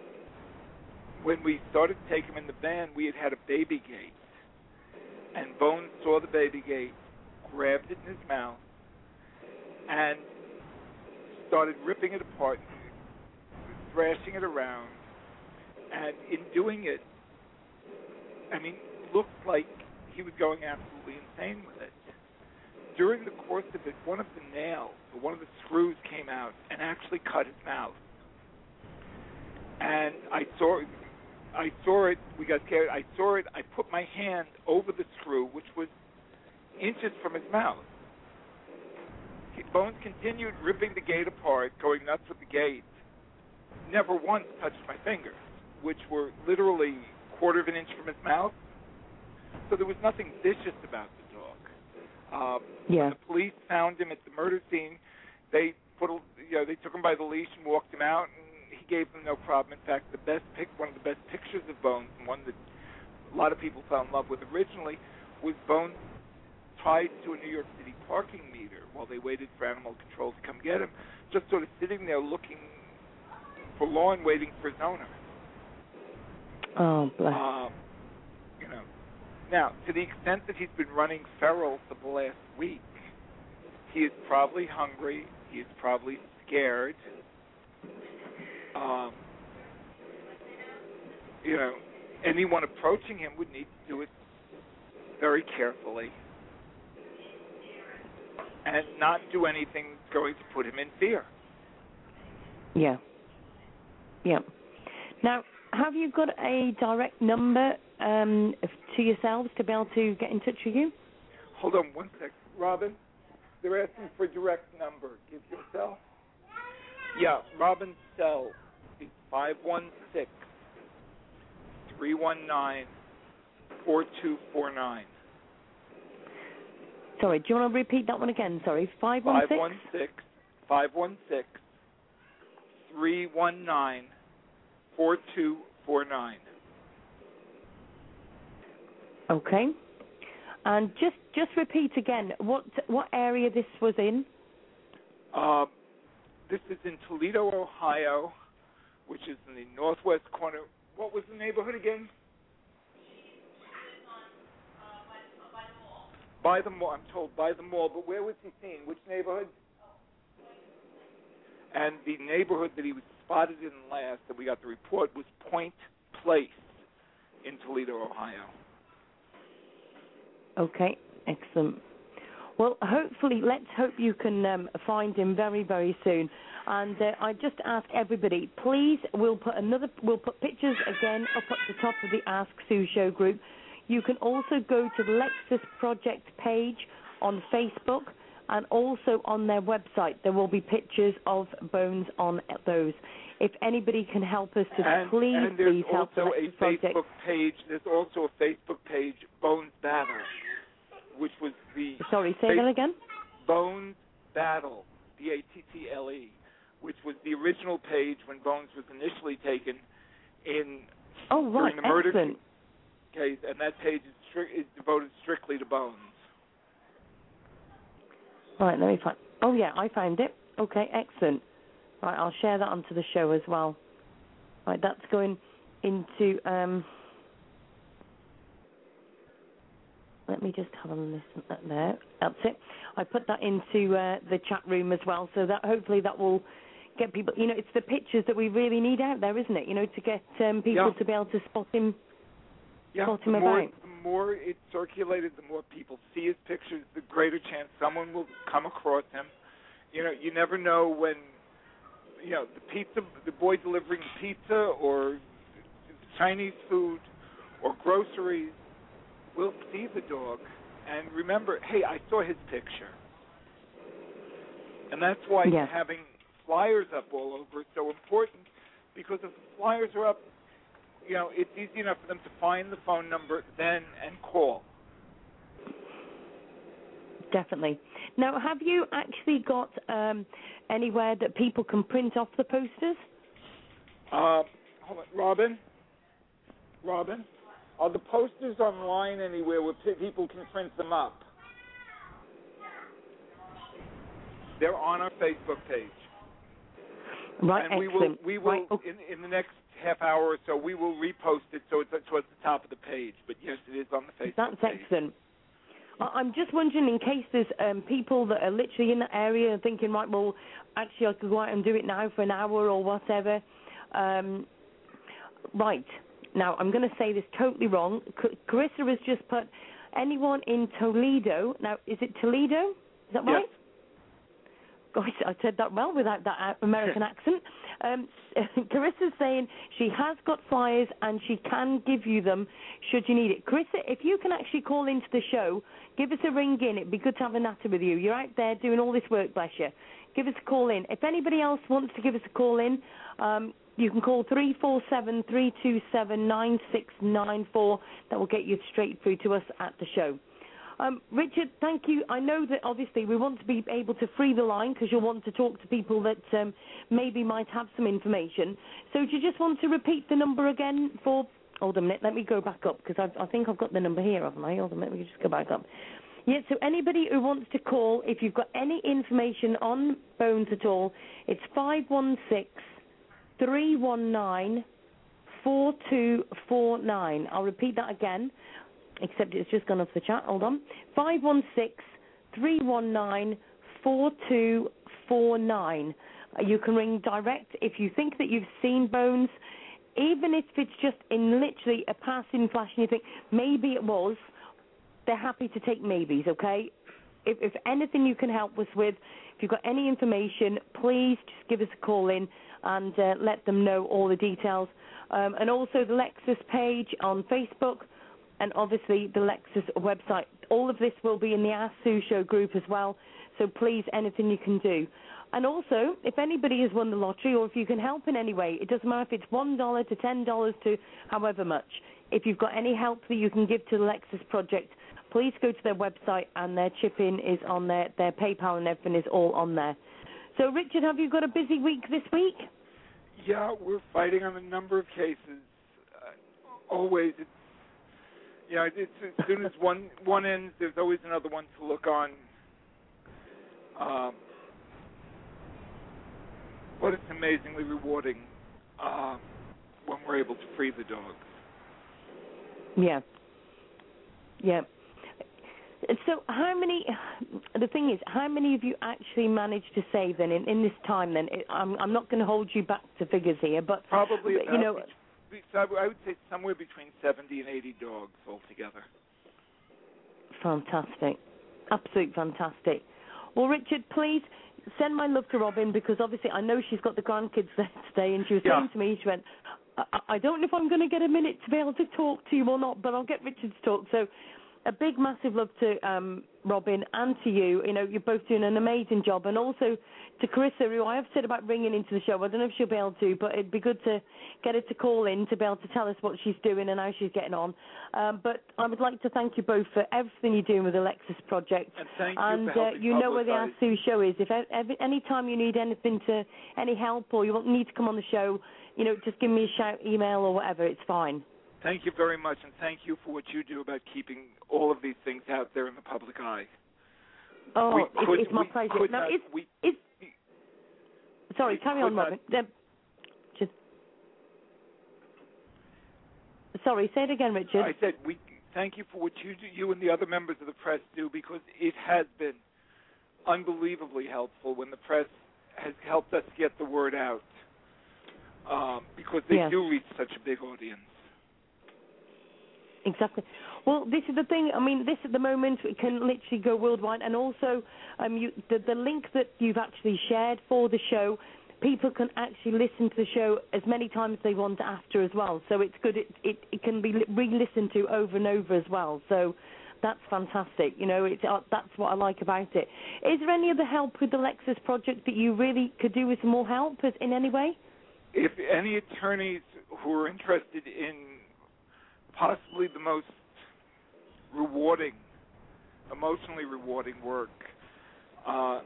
S2: when we started to take him in the van, we had had a baby gate, and Bones saw the baby gate, grabbed it in his mouth, and started ripping it apart, thrashing it around, and in doing it, I mean, looked like he was going absolutely insane with it. During the course of it, one of the nails, one of the screws came out and actually cut his mouth. And I saw I saw it. We got scared. I saw it. I put my hand over the screw, which was inches from his mouth. Bones continued ripping the gate apart, going nuts with the gate. Never once touched my fingers, which were literally quarter of an inch from his mouth. So there was nothing vicious about the dog. Um,
S1: yeah.
S2: When the police found him at the murder scene, they put a, you know they took him by the leash and walked him out, and he gave them no problem. In fact, the best pic, one of the best pictures of Bones, and one that a lot of people fell in love with originally, was Bones tied to a New York City parking meter while they waited for animal control to come get him, just sort of sitting there looking forlorn, waiting for his owner.
S1: Oh, bless.
S2: Um, you know, now to the extent that he's been running feral for the last week, he is probably hungry. He is probably scared. Um, you know, anyone approaching him would need to do it very carefully and not do anything that's going to put him in fear.
S1: Yeah. Yeah. Now, have you got a direct number um, to yourselves to be able to get in touch with you?
S2: Hold on one sec. Robin, they're asking for a direct number. Give yourself. Yeah, Robin's cell is 516 319 4249.
S1: Sorry, do you want to repeat that one again? Sorry, 516?
S2: 516 516 319 4249.
S1: Okay. And just just repeat again what what area this was in.
S2: Um, this is in Toledo, Ohio, which is in the northwest corner. What was the neighborhood again? By the mall. By the mall. I'm told by the mall. But where was he seen? Which neighborhood? And the neighborhood that he was spotted in last, that we got the report, was Point Place in Toledo, Ohio.
S1: Okay, excellent. Well, hopefully, let's hope you can um, find him very, very soon. And uh, I just ask everybody, please, we'll put another, we'll put pictures again up at the top of the Ask Sue Show group. You can also go to the Lexus Project page on Facebook, and also on their website there will be pictures of bones on those. If anybody can help us to
S2: and,
S1: please,
S2: and
S1: please help
S2: also a
S1: Project.
S2: Facebook page. There's also a Facebook page, Bones Battle, which was the
S1: Sorry, say that again.
S2: Bones Battle, B A T T L E, which was the original page when Bones was initially taken in
S1: Oh right,
S2: during the murder
S1: excellent.
S2: case, and that page is, stri- is devoted strictly to Bones.
S1: Right, let me find. Oh yeah, I found it. Okay, excellent. Right, I'll share that onto the show as well. Right, that's going into. um Let me just have a listen at there. That's it. I put that into uh, the chat room as well, so that hopefully that will get people. You know, it's the pictures that we really need out there, isn't it? You know, to get um, people
S2: Yeah.
S1: to be able to spot him.
S2: Yeah,
S1: Spot him
S2: more,
S1: about.
S2: the more it's circulated, the more people see his pictures, the greater chance someone will come across him. You know, you never know when, you know, the pizza, the boy delivering pizza or Chinese food or groceries will see the dog and remember, hey, I saw his picture. And that's why
S1: Yeah.
S2: having flyers up all over is so important because if the flyers are up, you know, it's easy enough for them to find the phone number then and call.
S1: Definitely. Now, have you actually got um, anywhere that people can print off the posters?
S2: Uh, hold on, Robin. Robin, are the posters online anywhere where pe- people can print them up? They're on our Facebook page,
S1: Right,
S2: and we will
S1: excellent.
S2: we will
S1: Right,
S2: in in the next half hour or so, we will repost it so it's towards the top of the page. But yes, it is on the Facebook
S1: That's
S2: page.
S1: excellent. I'm just wondering, in case there's um, people that are literally in that area and thinking, right, well, actually, I could go out and do it now for an hour or whatever. Um, right. Now, I'm going to say this totally wrong. C- Carissa has just put anyone in Toledo. Now, is it Toledo? Is that right? Gosh, I said that well without that uh, American accent. Um, Carissa's saying she has got flyers and she can give you them should you need it. Carissa, if you can actually call into the show, give us a ring in. It'd be good to have a natter with you. You're out there doing all this work, bless you. Give us a call in. If anybody else wants to give us a call in, um, you can call three four seven three two seven nine six nine four. That will get you straight through to us at the show. Um, Richard, thank you. I know that obviously we want to be able to free the line because you'll want to talk to people that um, maybe might have some information. So do you just want to repeat the number again for? Hold a minute, let me go back up because I, think I've got the number here, haven't I? Hold a minute, me just go back up. Yeah, so anybody who wants to call, if you've got any information on bones at all, it's five one six three one nine four two four nine. I'll repeat that again except it's just gone off the chat. Hold on. 516 319 4249. You can ring direct if you think that you've seen bones, even if it's just in literally a passing flash and you think maybe it was, they're happy to take maybes, okay? If, if anything you can help us with, if you've got any information, please just give us a call in and uh, let them know all the details. Um, and also the Lexus page on Facebook and obviously the Lexus website. All of this will be in the Ask Sue Show group as well. So please, anything you can do. And also, if anybody has won the lottery or if you can help in any way, it doesn't matter if it's $1 to $10 to however much. If you've got any help that you can give to the Lexus Project, please go to their website and their chip in is on there, their PayPal and everything is all on there. So, Richard, have you got a busy week this week?
S2: Yeah, we're fighting on a number of cases. Uh, always, it's know, it's, as soon as one one ends, there's always another one to look on. Um, but it's amazingly rewarding uh, when we're able to free the dogs.
S1: Yeah. Yeah. So, how many? The thing is, how many of you actually managed to save then in, in this time? Then I'm I'm not going to hold you back to figures here, but
S2: probably
S1: you know.
S2: I would say somewhere between 70 and 80 dogs altogether.
S1: Fantastic. Absolute fantastic. Well, Richard, please send my love to Robin because obviously I know she's got the grandkids there today, and she was
S2: yeah.
S1: saying to me, she went, I, I don't know if I'm going to get a minute to be able to talk to you or not, but I'll get Richard to talk. So, a big, massive love to um, Robin and to you. You know, you're both doing an amazing job, and also to Carissa, who I have said about bringing into the show. I don't know if she'll be able to, but it'd be good to get her to call in to be able to tell us what she's doing and how she's getting on. Um, but I would like to thank you both for everything you're doing with the Lexus project.
S2: And thank
S1: and,
S2: you for
S1: uh, you know where the Sue show is. If every, any time you need anything to any help or you want, need to come on the show, you know, just give me a shout, email or whatever. It's fine.
S2: Thank you very much, and thank you for what you do about keeping all of these things out there in the public eye.
S1: Oh,
S2: we
S1: it's,
S2: could,
S1: it's my pleasure. Now,
S2: not,
S1: is,
S2: we,
S1: is, sorry, carry on,
S2: not-
S1: Robin. Um, just, sorry, say it again, Richard.
S2: I said we thank you for what you do, you and the other members of the press do because it has been unbelievably helpful when the press has helped us get the word out um, because they
S1: Yes.
S2: do reach such a big audience.
S1: Exactly. Well, this is the thing. I mean, this at the moment it can literally go worldwide, and also um, you, the the link that you've actually shared for the show, people can actually listen to the show as many times as they want after as well. So it's good. It it, it can be re-listened to over and over as well. So that's fantastic. You know, it's uh, that's what I like about it. Is there any other help with the Lexus project that you really could do with some more help in any way?
S2: If any attorneys who are interested in possibly the most rewarding, emotionally rewarding work, uh,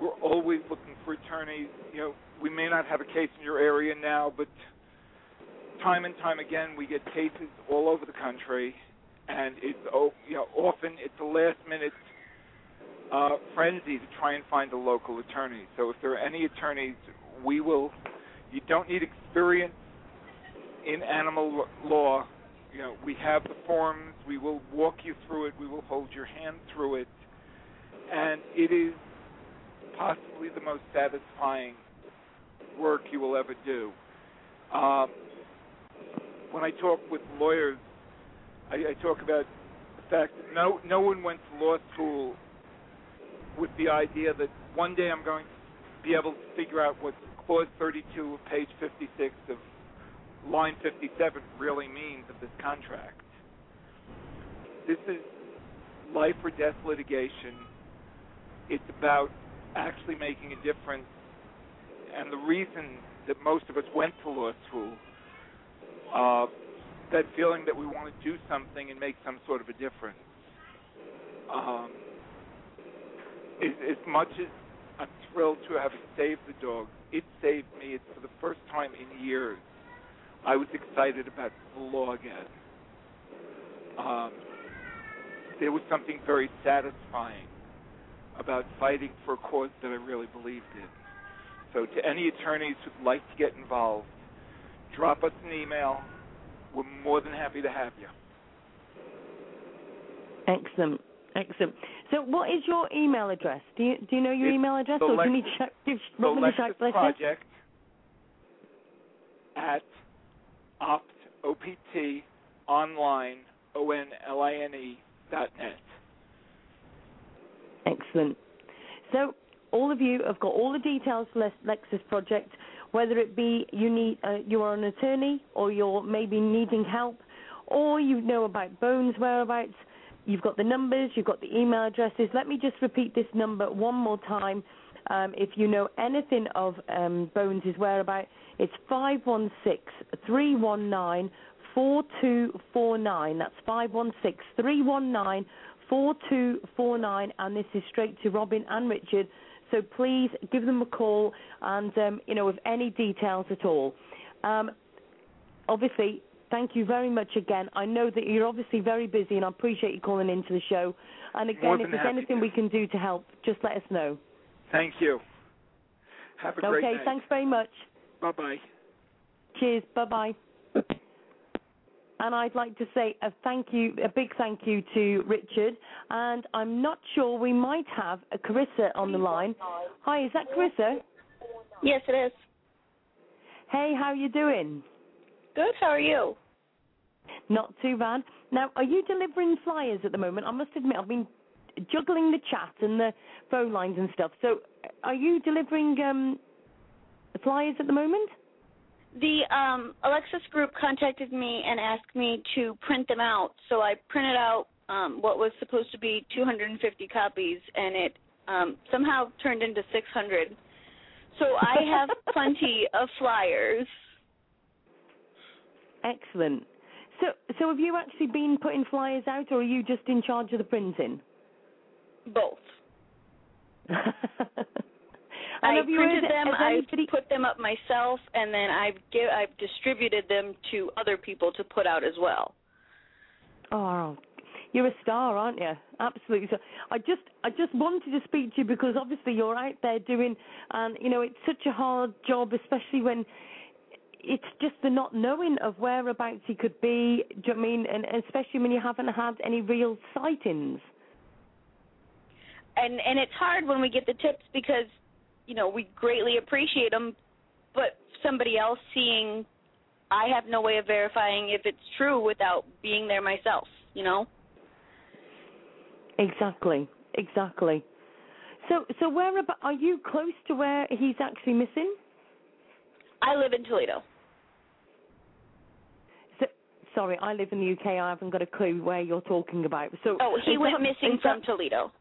S2: we're always looking for attorneys. You know, we may not have a case in your area now, but time and time again we get cases all over the country, and it's oh, you know often it's a last minute uh, frenzy to try and find a local attorney. So if there are any attorneys, we will. You don't need experience in animal law, you know, we have the forms. We will walk you through it. We will hold your hand through it, and it is possibly the most satisfying work you will ever do. Um, when I talk with lawyers, I, I talk about the fact that no no one went to law school with the idea that one day I'm going to be able to figure out what clause 32 of page 56 of line 57 really means of this contract. This is life or death litigation. It's about actually making a difference. And the reason that most of us went to law school, uh, that feeling that we want to do something and make some sort of a difference. Um, as, as much as I'm thrilled to have saved the dog, it saved me. It's for the first time in years I was excited about the law again. Um, there was something very satisfying about fighting for a cause that I really believed in. So, to any attorneys who'd like to get involved, drop us an email. We're more than happy to have you.
S1: Excellent. Excellent. So, what is your email address? Do you do you know your
S2: it's
S1: email address,
S2: or
S1: do you need to give a shout,
S2: bless Project at opt o p t online o n l i n e dot net.
S1: Excellent. So, all of you have got all the details for the Lexus Project. Whether it be you need uh, you are an attorney, or you're maybe needing help, or you know about Bones whereabouts You've got the numbers, you've got the email addresses. Let me just repeat this number one more time. Um, if you know anything of um, Bones' whereabouts, it's 516 319 4249. That's 516 319 4249. And this is straight to Robin and Richard. So please give them a call and, um, you know, with any details at all. Um, obviously, thank you very much again. I know that you're obviously very busy, and I appreciate you calling into the show. And again, if there's anything
S2: to.
S1: we can do to help, just let us know.
S2: Thank you. Have a
S1: okay,
S2: great
S1: Okay, thanks very much.
S2: Bye bye.
S1: Cheers. Bye bye. and I'd like to say a thank you, a big thank you to Richard. And I'm not sure we might have a Carissa on the line. Hi, is that Carissa?
S3: Yes, it is.
S1: Hey, how are you doing?
S3: Good. How are you?
S1: Not too bad. Now, are you delivering flyers at the moment? I must admit, I've been juggling the chat and the phone lines and stuff. So, are you delivering um, flyers at the moment?
S3: The um, Alexis group contacted me and asked me to print them out. So I printed out um, what was supposed to be 250 copies, and it um, somehow turned into 600. So I have plenty of flyers.
S1: Excellent. So, so have you actually been putting flyers out, or are you just in charge of the printing?
S3: Both. I printed them. I put them up myself, and then I've give, I've distributed them to other people to put out as well.
S1: Oh, you're a star, aren't you? Absolutely. So I just I just wanted to speak to you because obviously you're out there doing, and you know it's such a hard job, especially when it's just the not knowing of whereabouts he could be. Do you know I mean? And especially when you haven't had any real sightings.
S3: And and it's hard when we get the tips because you know we greatly appreciate them, but somebody else seeing, I have no way of verifying if it's true without being there myself. You know.
S1: Exactly. Exactly. So so where about are you close to where he's actually missing?
S3: I live in Toledo
S1: sorry, I live in the UK. I haven't got a clue where you're talking about. So
S3: oh, he went
S1: that,
S3: missing from
S1: that,
S3: Toledo.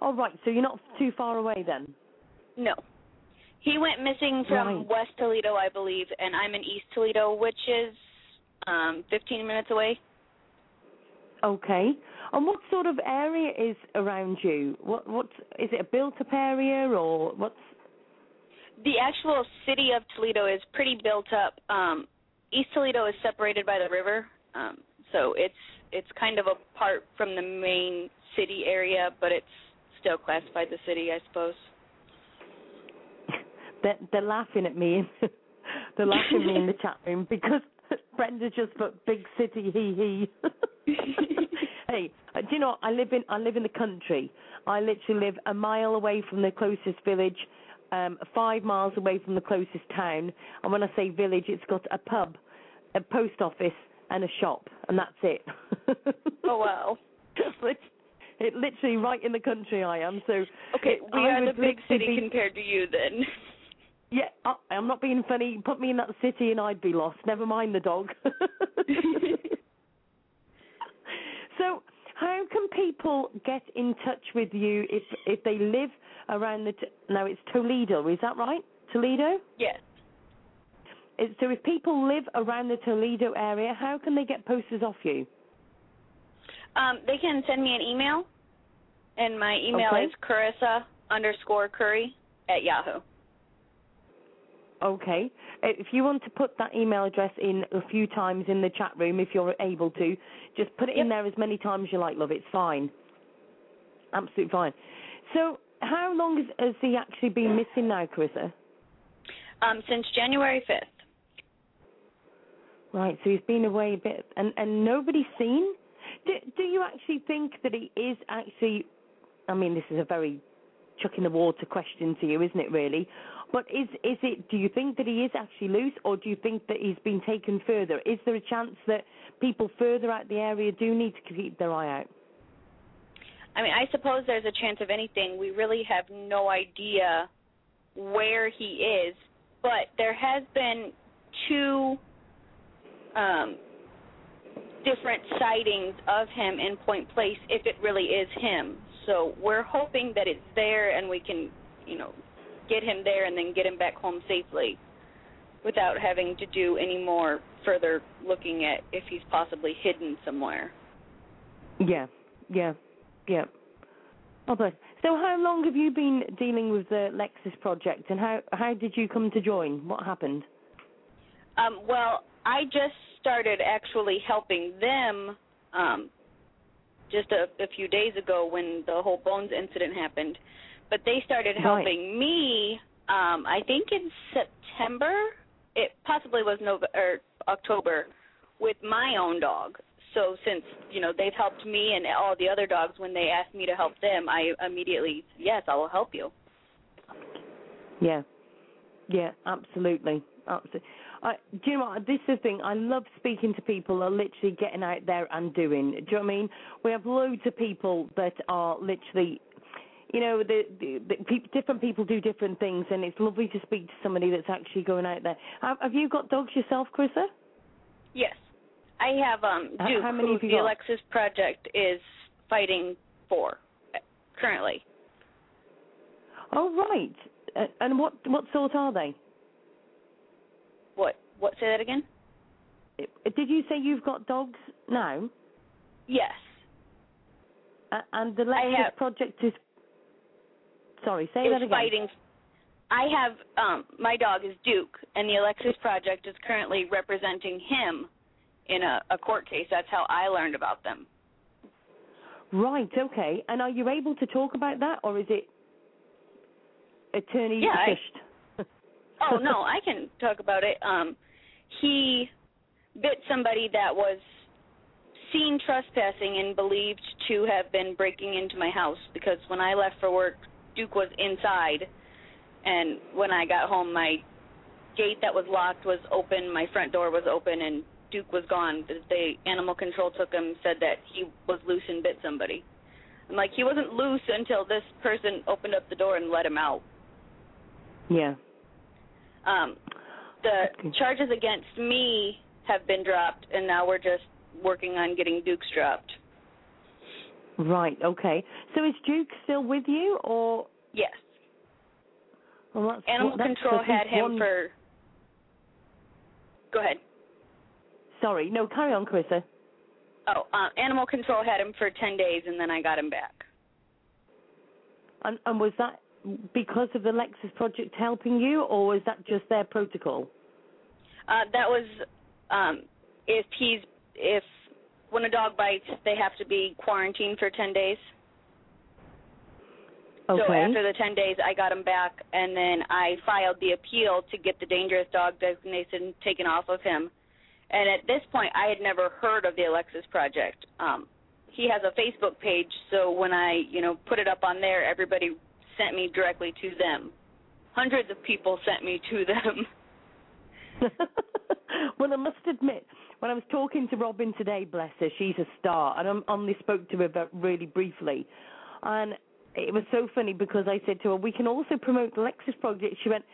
S1: Oh right, so you're not too far away then.
S3: No, he went missing from
S1: right.
S3: West Toledo, I believe, and I'm in East Toledo, which is um 15 minutes away.
S1: Okay. And what sort of area is around you? What what is it a built-up area or what's?
S3: The actual city of Toledo is pretty built up. Um, East Toledo is separated by the river, um, so it's it's kind of apart from the main city area, but it's still classified the city, I suppose.
S1: They're, they're laughing at me. They're laughing at me in the chat room because Brenda just put big city hee hee. hey, uh, do you know what? I live in I live in the country. I literally live a mile away from the closest village, um, five miles away from the closest town. And when I say village, it's got a pub, a post office, and a shop, and that's it.
S3: oh wow!
S1: It literally right in the country I am. So
S3: okay, we
S1: I
S3: are the big city
S1: be,
S3: compared to you then.
S1: Yeah, I'm not being funny. Put me in that city and I'd be lost. Never mind the dog. so, how can people get in touch with you if if they live around the? T- now it's Toledo, is that right? Toledo?
S3: Yes.
S1: So if people live around the Toledo area, how can they get posters off you?
S3: Um, they can send me an email, and my email
S1: okay.
S3: is Carissa underscore Curry at Yahoo.
S1: Okay. Uh, if you want to put that email address in a few times in the chat room, if you're able to, just put it
S3: yep.
S1: in there as many times as you like, love. It's fine. Absolutely fine. So, how long has, has he actually been missing now, Carissa?
S3: Um, since January 5th.
S1: Right, so he's been away a bit, and, and nobody's seen? Do, do you actually think that he is actually, I mean, this is a very chuck in the water question to you, isn't it, really? But is is it? Do you think that he is actually loose, or do you think that he's been taken further? Is there a chance that people further out the area do need to keep their eye out?
S3: I mean, I suppose there's a chance of anything. We really have no idea where he is, but there has been two um, different sightings of him in Point Place if it really is him. So we're hoping that it's there and we can, you know, get him there and then get him back home safely without having to do any more further looking at if he's possibly hidden somewhere.
S1: Yeah, yeah, yeah. Oh, but so how long have you been dealing with the Lexus project, and how how did you come to join? What happened?
S3: Um, well, I just started actually helping them um, just a, a few days ago when the whole Bones incident happened but they started helping
S1: right.
S3: me. Um, I think in September. It possibly was November or October with my own dog. So since you know they've helped me and all the other dogs when they asked me to help them, I immediately yes, I will help you.
S1: Yeah, yeah, absolutely, absolutely. I, do you know what? This is the thing. I love speaking to people that are literally getting out there and doing. Do you know what I mean? We have loads of people that are literally you know, the, the, the pe- different people do different things, and it's lovely to speak to somebody that's actually going out there. Have, have you got dogs yourself, Carissa?
S3: Yes, I have. Um, Duke,
S1: How many
S3: who the
S1: got?
S3: Alexis Project is fighting for uh, currently.
S1: Oh right, uh, and what what sort are they?
S3: What? What? Say that again.
S1: Did you say you've got dogs now?
S3: Yes.
S1: Uh, and the Lexus project is Sorry, say that again.
S3: fighting. I have um my dog is Duke, and the Alexis Project is currently representing him in a, a court case. That's how I learned about them.
S1: Right. Okay. And are you able to talk about that, or is it attorney
S3: Yeah, I-? Oh no, I can talk about it. Um, he bit somebody that was seen trespassing and believed to have been breaking into my house because when I left for work, Duke was inside, and when I got home, my gate that was locked was open, my front door was open, and Duke was gone. The, the animal control took him, said that he was loose and bit somebody. I'm like, he wasn't loose until this person opened up the door and let him out.
S1: Yeah.
S3: Um, the charges against me have been dropped, and now we're just working on getting Duke's dropped.
S1: Right. Okay. So is Duke still with you, or
S3: Yes.
S1: well,
S3: Animal
S1: that's
S3: control had him
S1: one...
S3: for. Go ahead.
S1: Sorry. No. Carry on, Carissa.
S3: Oh, uh, animal control had him for ten days, and then I got him back.
S1: And, and was that because of the Lexus project helping you, or was that just their protocol?
S3: Uh, that was um, if he's if when a dog bites, they have to be quarantined for ten days.
S1: Okay.
S3: So after the 10 days, I got him back, and then I filed the appeal to get the dangerous dog designation taken off of him. And at this point, I had never heard of the Alexis Project. Um, he has a Facebook page, so when I, you know, put it up on there, everybody sent me directly to them. Hundreds of people sent me to them.
S1: well, I must admit, when I was talking to Robin today, bless her, she's a star, and I only spoke to her about really briefly, and it was so funny because I said to her, "We can also promote the Lexus project." She went,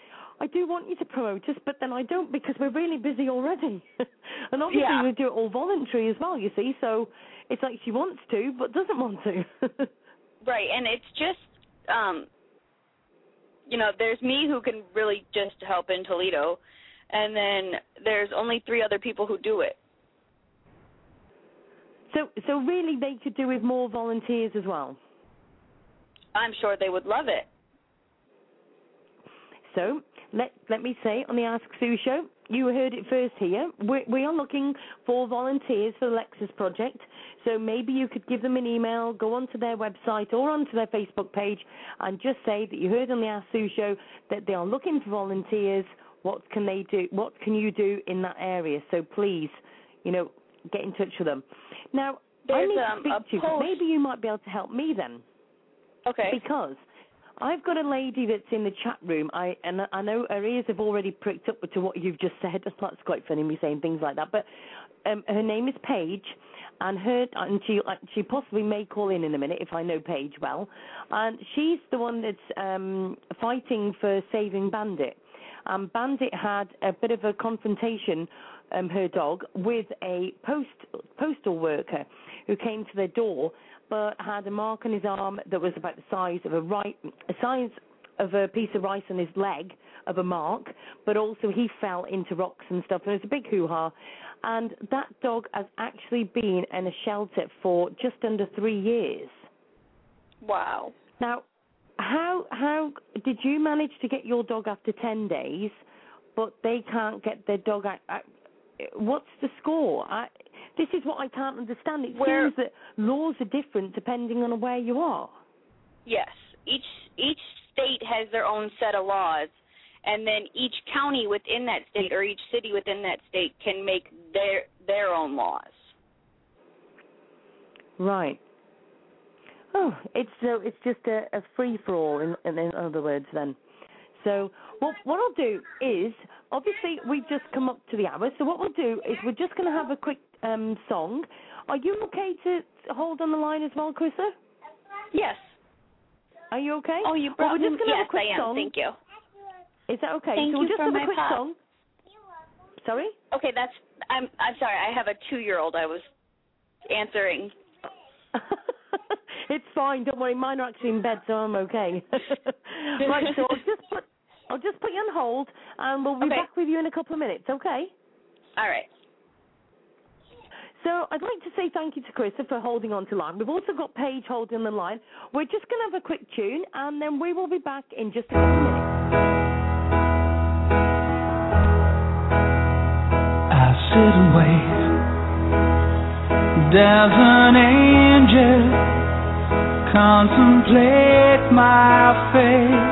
S1: "I do want you to promote us, but then I don't because we're really busy already." and obviously,
S3: Yeah.
S1: we do it all voluntary as well. You see, so it's like she wants to but doesn't want to.
S3: Right, and it's just um you know, there's me who can really just help in Toledo and then there's only three other people who do it.
S1: so, so really, they could do with more volunteers as well.
S3: I'm sure they would love it.
S1: So let let me say on the Ask Sue show, you heard it first here. We, we are looking for volunteers for the Lexus project. So maybe you could give them an email, go onto their website or onto their Facebook page, and just say that you heard on the Ask Sue show that they are looking for volunteers. What can they do? What can you do in that area? So please, you know, get in touch with them. Now I need
S3: um,
S1: to speak
S3: a
S1: to you. Maybe you might be able to help me then
S3: Okay.
S1: because I've got a lady that's in the chat room. I and I know her ears have already pricked up to what you've just said. That's quite funny me saying things like that. But um, her name is Paige, and her and she uh, she possibly may call in in a minute if I know Paige well. And she's the one that's um, fighting for saving Bandit. Um, Bandit had a bit of a confrontation, um, her dog, with a post postal worker who came to their door, but had a mark on his arm that was about the size of a right, a size of a piece of rice on his leg of a mark, but also he fell into rocks and stuff, and it was a big hoo-ha. And that dog has actually been in a shelter for just under three years.
S3: Wow.
S1: Now, how how did you manage to get your dog after ten days, but they can't get their dog? Out, out, what's the score? I, this is what I can't understand. It
S3: Where-
S1: seems that laws are different depending on where you are.
S3: Yes. Each each state has their own set of laws and then each county within that state or each city within that state can make their their own laws.
S1: Right. Oh, it's so it's just a, a free for all. In, in, in other words, then. So what what I'll do is obviously we've just come up to the hour. So what we'll do is we're just going to have a quick um, song. Are you okay to hold on the line as well, Chrissa?
S3: Yes.
S1: Are you okay?
S3: Oh, you
S1: well,
S3: brought
S1: we're just going to
S3: yes,
S1: have a quick
S3: I am.
S1: song.
S3: Thank you.
S1: Is that okay?
S3: Thank
S1: so we'll
S3: you
S1: just
S3: for
S1: have
S3: my
S1: a quick
S3: pop.
S1: song. Sorry.
S3: Okay, that's I'm I'm sorry. I have a 2-year-old I was answering.
S1: it's fine. Don't worry. Mine are actually in bed, so I'm okay. right. So I'll just put I'll just put you on hold, and we'll be
S3: Okay.
S1: back with you in a couple of minutes. Okay.
S3: All right.
S1: So I'd like to say thank you to Chrissa for holding on to line. We've also got Paige holding the line. We're just going to have a quick tune, and then we will be back in just a couple of minutes.
S4: I sit and wait. Does an angel contemplate my fate?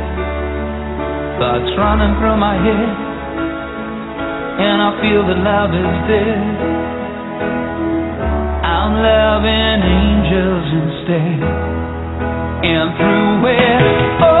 S4: thoughts running through my head, and I feel that love is dead, I'm loving angels instead. And through it, oh,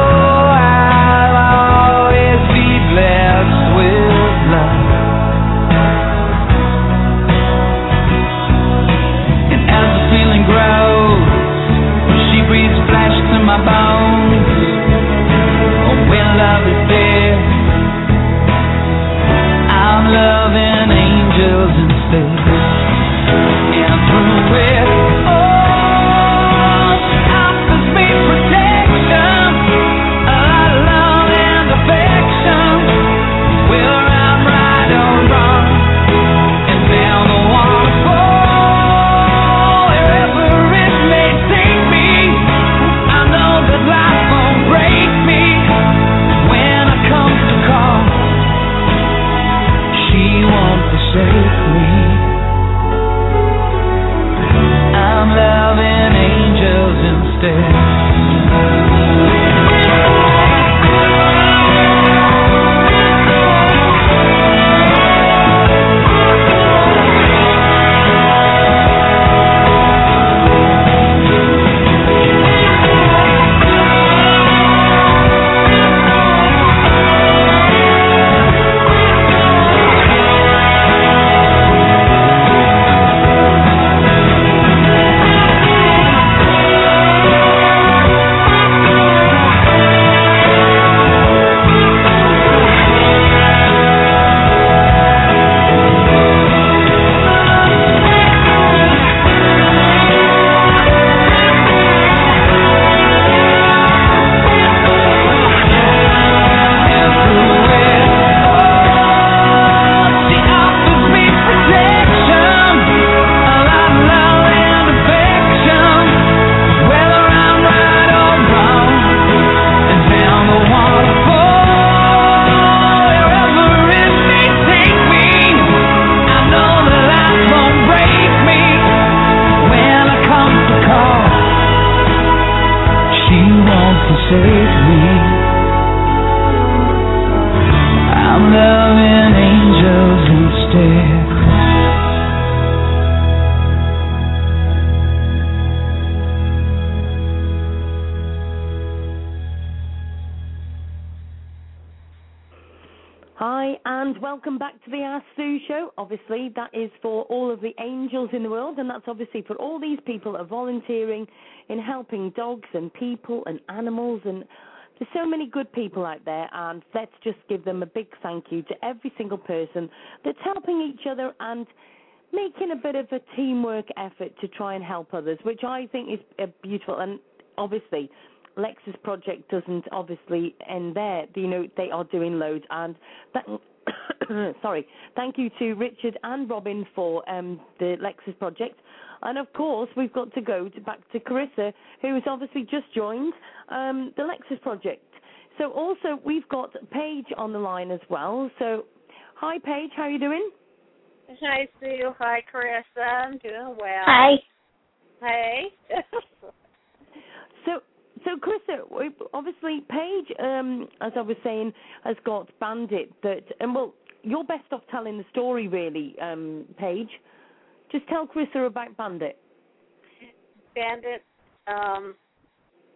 S4: Angels
S1: people and animals. And there's so many good people out there, and let's just give them a big thank you to every single person that's helping each other and making a bit of a teamwork effort to try and help others, which I think is uh, beautiful. And obviously, Lexus project doesn't obviously end there. You know, they are doing loads, and that. sorry. Thank you to Richard and Robin for um, the Lexus project. And of course, we've got to go to, back to Carissa, who has obviously just joined um, the Lexus project. So also, we've got Paige on the line as well. So, hi Paige, how are you doing?
S5: Hi, Sue. Hi, Carissa. I'm doing well.
S3: Hi.
S5: Hey.
S1: So, so Carissa, obviously Paige, um, as I was saying, has got Bandit. That, and well, you're best off telling the story, really, um, Paige. Just tell Carissa about Bandit.
S5: Bandit um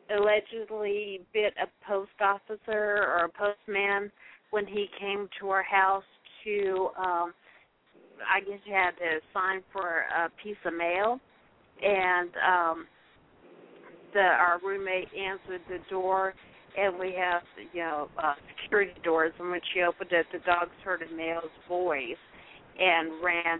S5: allegedly bit a post officer or a postman when he came to our house to um I guess you had to sign for a piece of mail and um the our roommate answered the door and we have you know uh security doors and when she opened it the dogs heard a male's voice and ran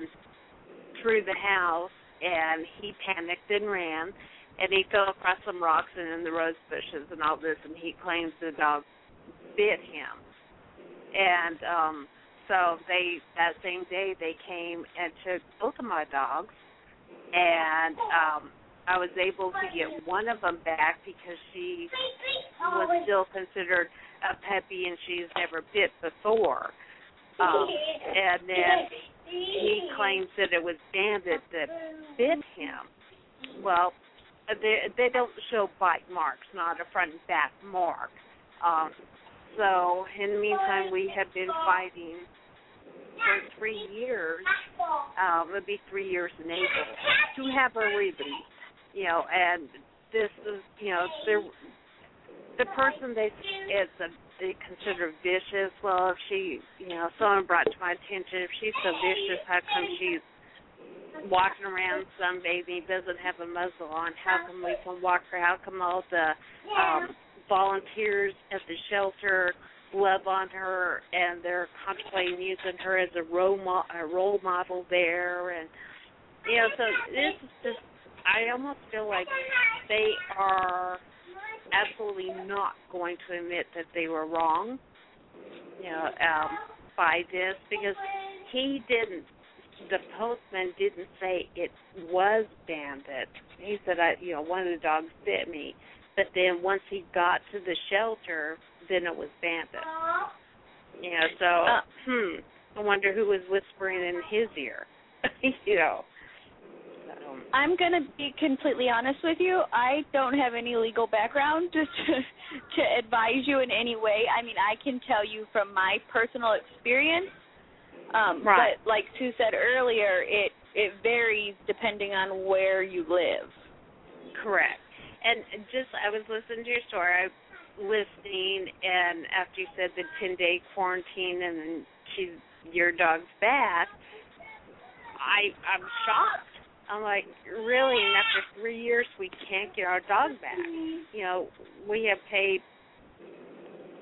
S5: through the house and he panicked and ran and he fell across some rocks and in the rose bushes and all this and he claims the dog bit him and um so they that same day they came and took both of my dogs and um I was able to get one of them back because she was still considered a puppy and she's never bit before. Um, and then he claims that it was Bandit that bit him. Well, they they don't show bite marks, not a front and back mark. Um, so in the meantime, we have been fighting for three years. Um, it'll be three years in April to have her released. You know, and this is you know the the person they is a they consider vicious. Well, if she you know someone brought to my attention if she's so vicious, how come she's walking around sunbathing, doesn't have a muzzle on? How come we can walk her? How come all the um volunteers at the shelter love on her and they're contemplating using her as a role mo- a role model there and you know so this is just I almost feel like they are absolutely not going to admit that they were wrong you know um by this because he didn't the postman didn't say it was bandit. He said I you know one of the dogs bit me. But then once he got to the shelter then it was bandit. You know so
S3: Uh.
S5: hmm i wonder who was whispering in his ear you know
S3: I'm gonna be completely honest with you. I don't have any legal background to to advise you in any way. I mean, I can tell you from my personal experience. Um,
S5: Right.
S3: But like Sue said earlier, it it varies depending on where you live.
S5: Correct. And just I was listening to your story, I listening and after you said the ten day quarantine and then she's your dog's back, I I'm shocked. I'm like, really, and after three years we can't get our dog back. You know, we have paid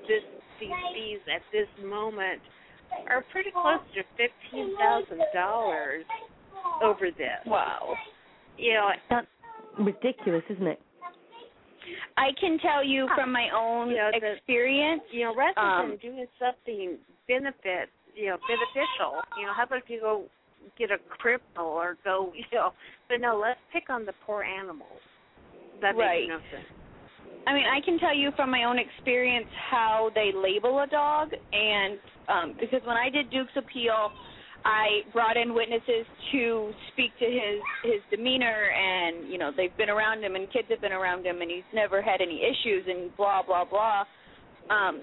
S5: this these fees at this moment are pretty close to fifteen thousand dollars over this.
S3: Wow.
S5: You know,
S1: That's ridiculous, isn't it?
S3: I can tell you from my own
S5: You know, the-
S3: experience.
S5: you know, rather
S3: Um,
S5: than doing something benefit, you know, beneficial, you know, how about if you go get a cripple or go, you know, but no, let's pick on the poor animals. That
S3: Right.
S5: makes no sense.
S3: I mean, I can tell you from my own experience how they label a dog, and um, because when I did Duke's appeal, I brought in witnesses to speak to his his demeanor, and you know they've been around him, and kids have been around him, and he's never had any issues, and blah blah blah. Um,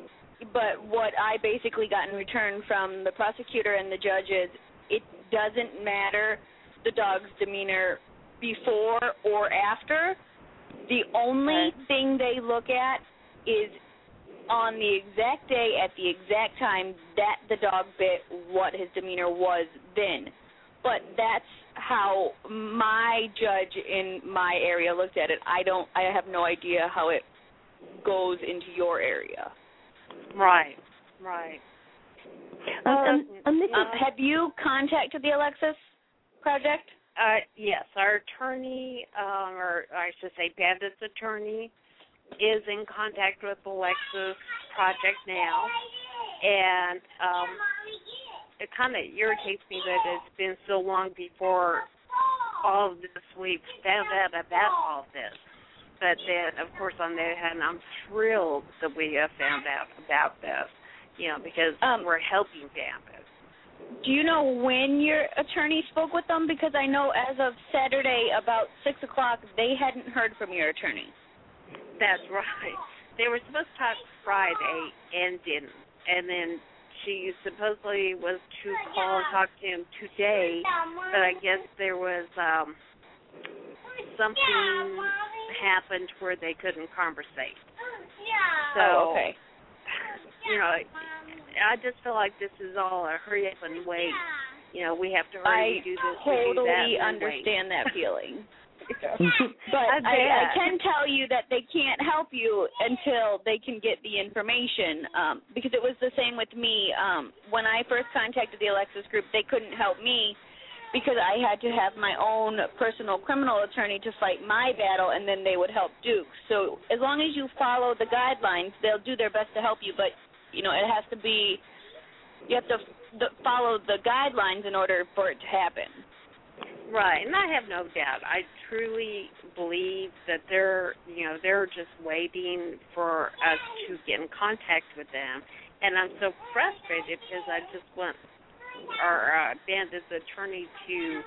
S3: but what I basically got in return from the prosecutor and the judge is, it doesn't matter the dog's demeanor before or after. The only
S5: Okay.
S3: thing they look at is on the exact day at the exact time that the dog bit what his demeanor was then. But that's how my judge in my area looked at it. I don't I have no idea how it goes into your area.
S5: Right. Right.
S1: And, and, and this is
S3: Um, have you contacted the Alexis project?
S5: Uh, yes, our attorney, um, or I should say, Bandit's attorney, is in contact with the Lexus project now, and um, it kind of irritates me that it's been so long before all of this we've found out about all this. But then, of course, on the other hand, I'm thrilled that we have found out about this, you know, because
S3: Um,
S5: we're helping campus.
S3: Do you know when your attorney spoke with them? Because I know as of Saturday about six o'clock they hadn't heard from your attorney.
S5: That's right. They were supposed to talk Friday and didn't. And then she supposedly was to call and talk to him today, but I guess there was um something happened where they couldn't conversate. So
S3: oh, okay.
S5: You know, I just feel like this is all a hurry up and wait. You know, we have to hurry
S3: I
S5: to do this, we do that,
S3: totally
S5: wait.
S3: understand that feeling. But
S5: I
S3: I, I can tell you that they can't help you until they can get the information. Um, because it was the same with me. Um, when I first contacted the Alexis group, they couldn't help me because I had to have my own personal criminal attorney to fight my battle, and then they would help Duke. So as long as you follow the guidelines, they'll do their best to help you. But you know, it has to be you have to f- follow the guidelines in order for it to happen.
S5: Right, and I have no doubt. I truly believe that they're, you know, they're just waiting for us to get in contact with them, and I'm so frustrated because I just want our uh, bandit's attorney to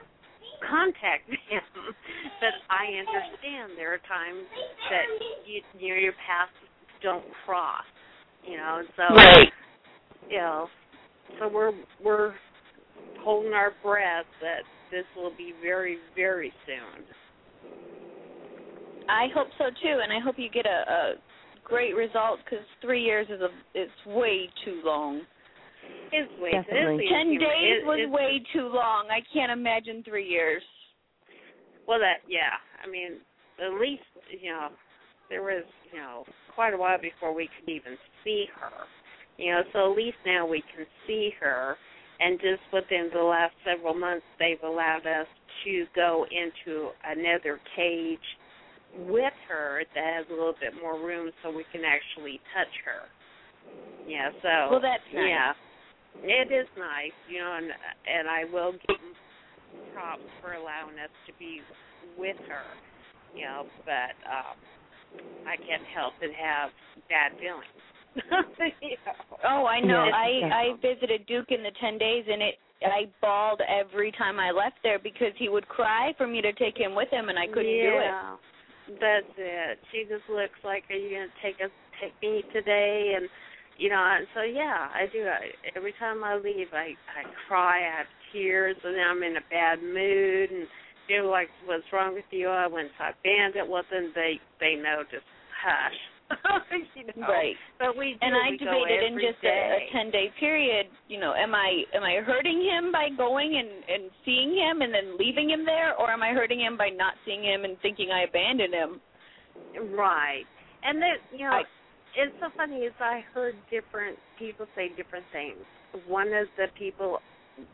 S5: contact them. but I understand there are times that you, you know, your paths don't cross, you know, and so you know, so we're we're holding our breath that this will be very very soon.
S3: I hope so too, and I hope you get a, a great result because three years is a is way too long.
S5: It's way
S1: Definitely.
S5: it's
S3: Ten days
S5: It-
S3: was
S5: it's-
S3: way too long. I can't imagine three years.
S5: Well, that yeah. I mean, at least you know there was you know quite a while before we could even see her. You know, so at least now we can see her. And just within the last several months, they've allowed us to go into another cage with her that has a little bit more room, so we can actually touch her. Yeah. So.
S3: Well, that's nice.
S5: Yeah. It is nice, you know, and and I will give them props for allowing us to be with her, you know, but um I can't help but have bad feelings. you know.
S3: Oh, I know.
S1: Yeah,
S3: I. I visited Duke in the ten days, and it I bawled every time I left there because he would cry for me to take him with him, and I couldn't do it.
S5: yeah, That's it. She just looks like, are you gonna take us, take me today? And you know, and so yeah, I do. I, every time I leave, I I cry, I have tears, and then I'm in a bad mood, and they're like, "What's wrong with you?" I went to Bandit. Well, then they they know just hush. you know?
S3: Right.
S5: But we do.
S3: And I
S5: we
S3: debated in just a, a ten day period, you know, am I am I hurting him by going and and seeing him and then leaving him there, or am I hurting him by not seeing him and thinking I abandoned him?
S5: Right. And that you know,
S3: I-
S5: it's so funny is I heard different people say different things. One of the people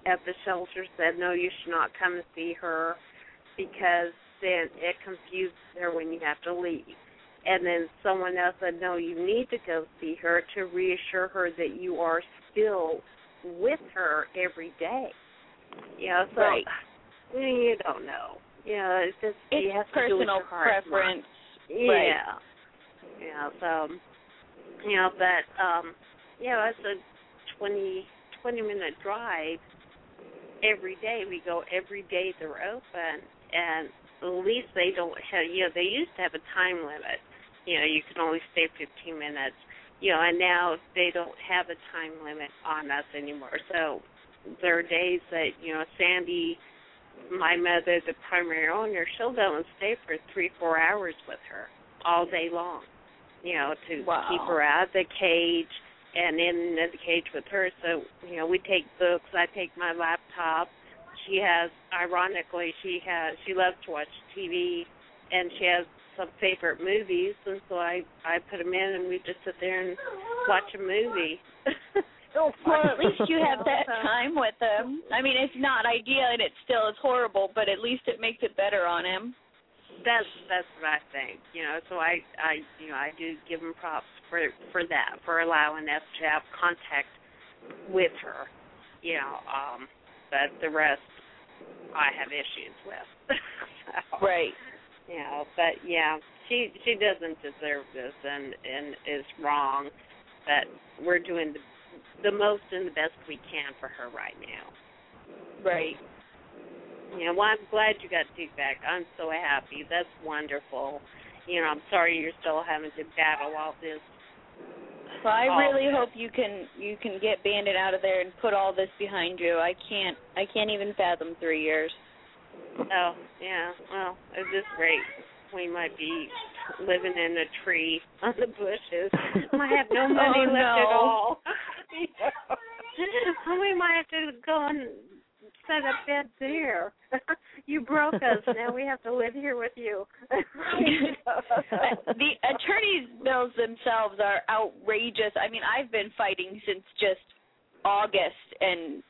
S5: at the shelter said, No, you should not come and see her because then it confuses her when you have to leave. And then someone else said, No, you need to go see her to reassure her that you are still with her every day. You know, so
S3: Right.
S5: you don't know. You know, it's just you
S3: It's
S5: have to do
S3: personal
S5: your heart wants.
S3: preference.
S5: Yeah. Yeah. So, you know, but um, know, it's a twenty twenty minute drive every day. We go every day they're open, and at least they don't have. You know, they used to have a time limit. You know, you can only stay fifteen minutes. You know, and now they don't have a time limit on us anymore. So there are days that you know Sandy my mother, the primary owner, she'll go and stay for three, four hours with her all day long. You know, to
S3: Wow.
S5: keep her out of the cage and in the cage with her. So, you know, we take books, I take my laptop. She has ironically she has she loves to watch TV and she has some favorite movies and so I I put them in and we just sit there and watch a movie.
S3: Oh, well, at least you have that time with him. I mean, it's not ideal and it still is horrible, but at least it makes it better on him.
S5: That's that's what I think. You know, so I I you know I do give them props for for that for allowing us to have contact with her. You know, um, but the rest I have issues with. so,
S3: Right.
S5: You know, but yeah, she she doesn't deserve this and and is wrong. But we're doing the the most and the best we can for her right now.
S3: Right.
S5: You know, well, I'm glad you got Duke back. I'm so happy. That's wonderful. You know, I'm sorry you're still having to battle all this.
S3: Well, I really hope you can you can get Bandit out of there and put all this behind you. I can't I can't even fathom three years.
S5: Oh, yeah. Well, at this rate, we might be living in a tree on the bushes. Might have no money
S3: Oh,
S5: left at all. You know? we might have to go and set up bed there. you broke us. Now we have to live here with you.
S3: the attorneys bills themselves are outrageous. I mean, I've been fighting since just August and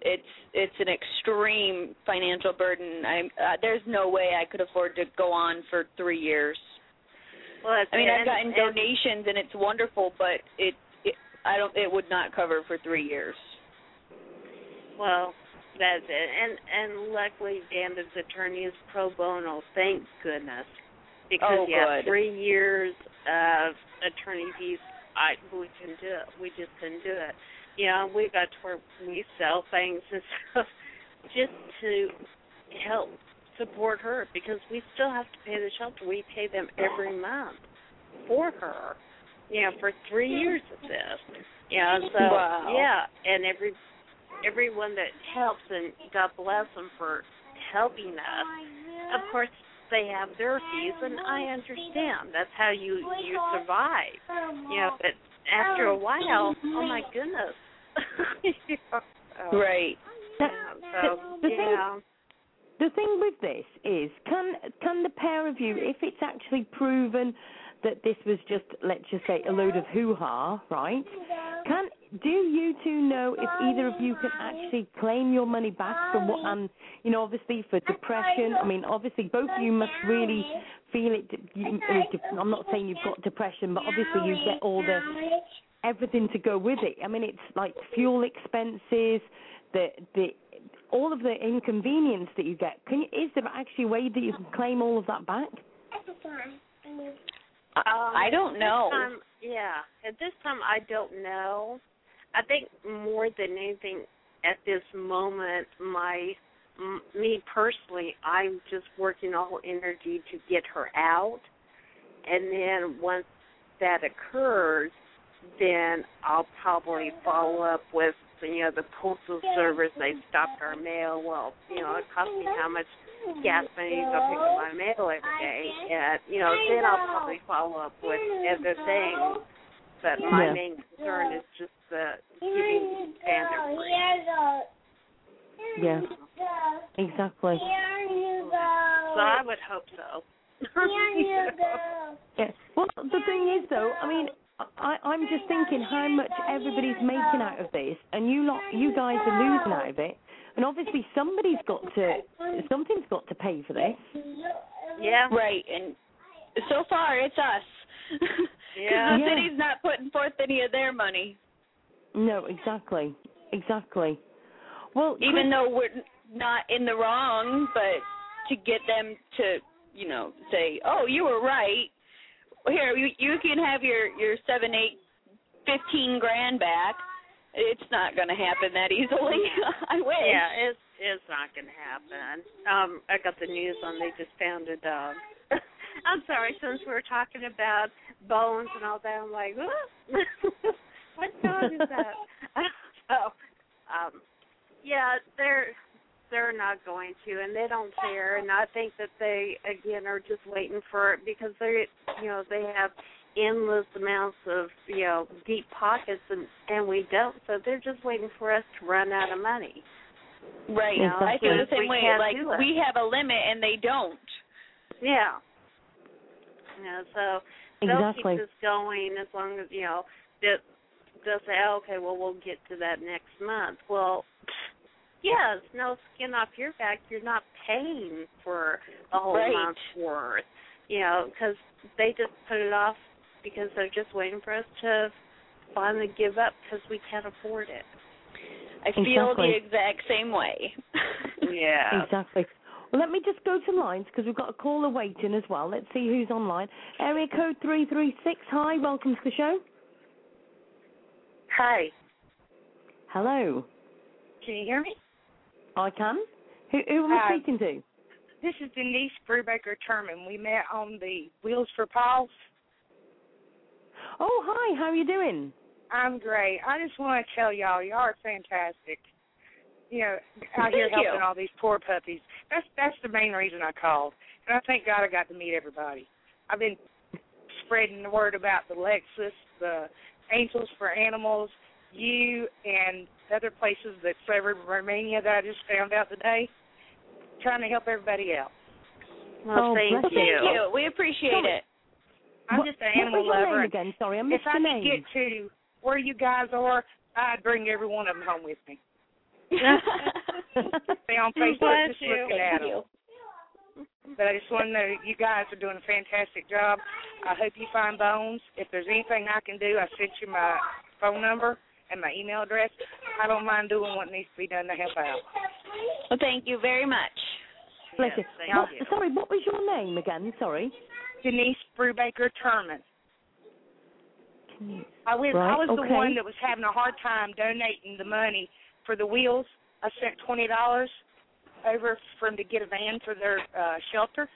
S3: it's it's an extreme financial burden. I'm uh, there's no way I could afford to go on for 3 years.
S5: well,
S3: I mean, I've
S5: and-
S3: gotten
S5: and-
S3: donations and it's wonderful, but it, it I don't it would not cover for 3 years.
S5: Well, that's it. And and luckily Bandit's attorney is pro bono, thank goodness. Because
S3: Oh,
S5: yeah,
S3: good.
S5: three years of attorney fees I we couldn't do it. We just couldn't do it. You know, we got to where we sell things and stuff just to help support her because we still have to pay the shelter. We pay them every month for her. You know, for three hmm. years of this. You know, so
S3: Wow.
S5: yeah, and every everyone that helps and God bless them for helping us. Of course, they have their fees, and I understand that's how you you survive. You know, but after a while, oh my goodness. Know,
S3: Right.
S5: Yeah, so
S1: the, the thing
S5: yeah.
S1: the thing with this is can can the pair of you if it's actually proven that this was just let's just say a load of hoo ha right can do you two know if either of you can actually claim your money back from what and you know obviously for depression i mean obviously both of you must really feel it you, i'm not saying you've got depression but obviously you get all the everything to go with it i mean it's like fuel expenses the the all of the inconvenience that you get. Can you, is there actually a way that you can claim all of that back?
S3: I, I don't know.
S5: time, yeah, at this time I don't know. I think more than anything at this moment, my me personally, I'm just working all energy to get her out, and then once that occurs, then I'll probably follow up with you know the postal service. They stopped our mail. Well, you know it cost me how much gas money to go pick up my mail every day, and you know then I'll probably follow up with other things. But my
S1: Yeah.
S5: main concern is just the getting standard free.
S1: Yeah, exactly.
S5: So I would hope so. You know?
S1: Yeah. Well, the thing is, though, I mean, I, I'm just thinking how much everybody's making out of this, and you lot, you guys are losing out of it. And obviously, somebody's got to, something's got to pay for this.
S5: Yeah.
S3: Right, and so far it's us. 'Cause
S5: Yeah.
S3: the
S1: Yeah.
S3: city's not putting forth any of their money,
S1: No, exactly, exactly. Well,
S3: even though we're not in the wrong. But to get them to, you know, say, "Oh, you were right. Here, you you can have your your seven, eight, fifteen grand back." It's not going to happen that easily. I wish.
S5: Yeah, it's it's not gonna happen. Um, I got the news on they just found a dog. I'm sorry, since we were talking about bones and all that, I'm like, "What? what dog is that? so, um, yeah, they're they're not going to, and they don't care. And I think that they again are just waiting for it because they, you know, they have endless amounts of you know deep pockets, and and we don't. So they're just waiting for us to run out of money.
S3: Right.
S1: Yeah,
S3: I feel the same way. Like we have a limit and they don't.
S5: Yeah. You know, so they'll
S1: exactly.
S5: keep this going as long as you know that they'll say, oh, okay, well, we'll get to that next month. Well, yes, no skin off your back. You're not paying for a whole
S3: Right.
S5: month's worth. You know, because they just put it off because they're just waiting for us to finally give up because we can't afford it.
S3: I feel
S1: Exactly.
S3: the exact same way.
S5: Yeah.
S1: Exactly. Well, let me just go to lines because we've got a caller waiting as well. Let's see who's online. Area code 336. Hi, welcome to the show.
S5: Hi.
S1: Hello.
S6: Can you hear me?
S1: I can. Who, who am I speaking to?
S6: This is Denise Brubaker Terman. We met on the Wheels for Paws.
S1: Oh, hi. How are you doing?
S6: I'm great. I just want to tell y'all, y'all are fantastic. You know, out here
S3: Thank you.
S6: helping all these poor puppies. That's that's the main reason I called. And I thank God I got to meet everybody. I've been spreading the word about the Lexus, the Angels for Animals, you, and other places that serve Romania that I just found out today. Trying to help everybody out.
S5: Well,
S1: Oh,
S5: thank you.
S3: Thank you. We appreciate
S1: Sorry.
S3: it.
S6: I'm
S1: What-
S6: just an
S1: what
S6: animal
S1: was your
S6: lover.
S1: name again? Sorry, I
S6: if
S1: missed
S6: I
S1: your
S6: could get to where you guys are, I'd bring every one of them home with me. Stay on Facebook,
S3: Bless
S6: just
S3: you.
S6: looking at them. But I just want to know you guys are doing a fantastic job. I hope you find Bones. If there's anything I can do, I sent you my phone number and my email address. I don't mind doing what needs to be done to help out.
S3: Well, thank you very much.
S1: Bless
S5: Yes,
S1: you.
S5: thank
S1: What-
S5: you.
S1: Sorry, what was your name again? Sorry.
S6: Denise Brubaker Terman. I was
S1: Right,
S6: I was the one that was having a hard time donating the money for the wheels. I sent twenty dollars over for them to get a van for their uh shelter.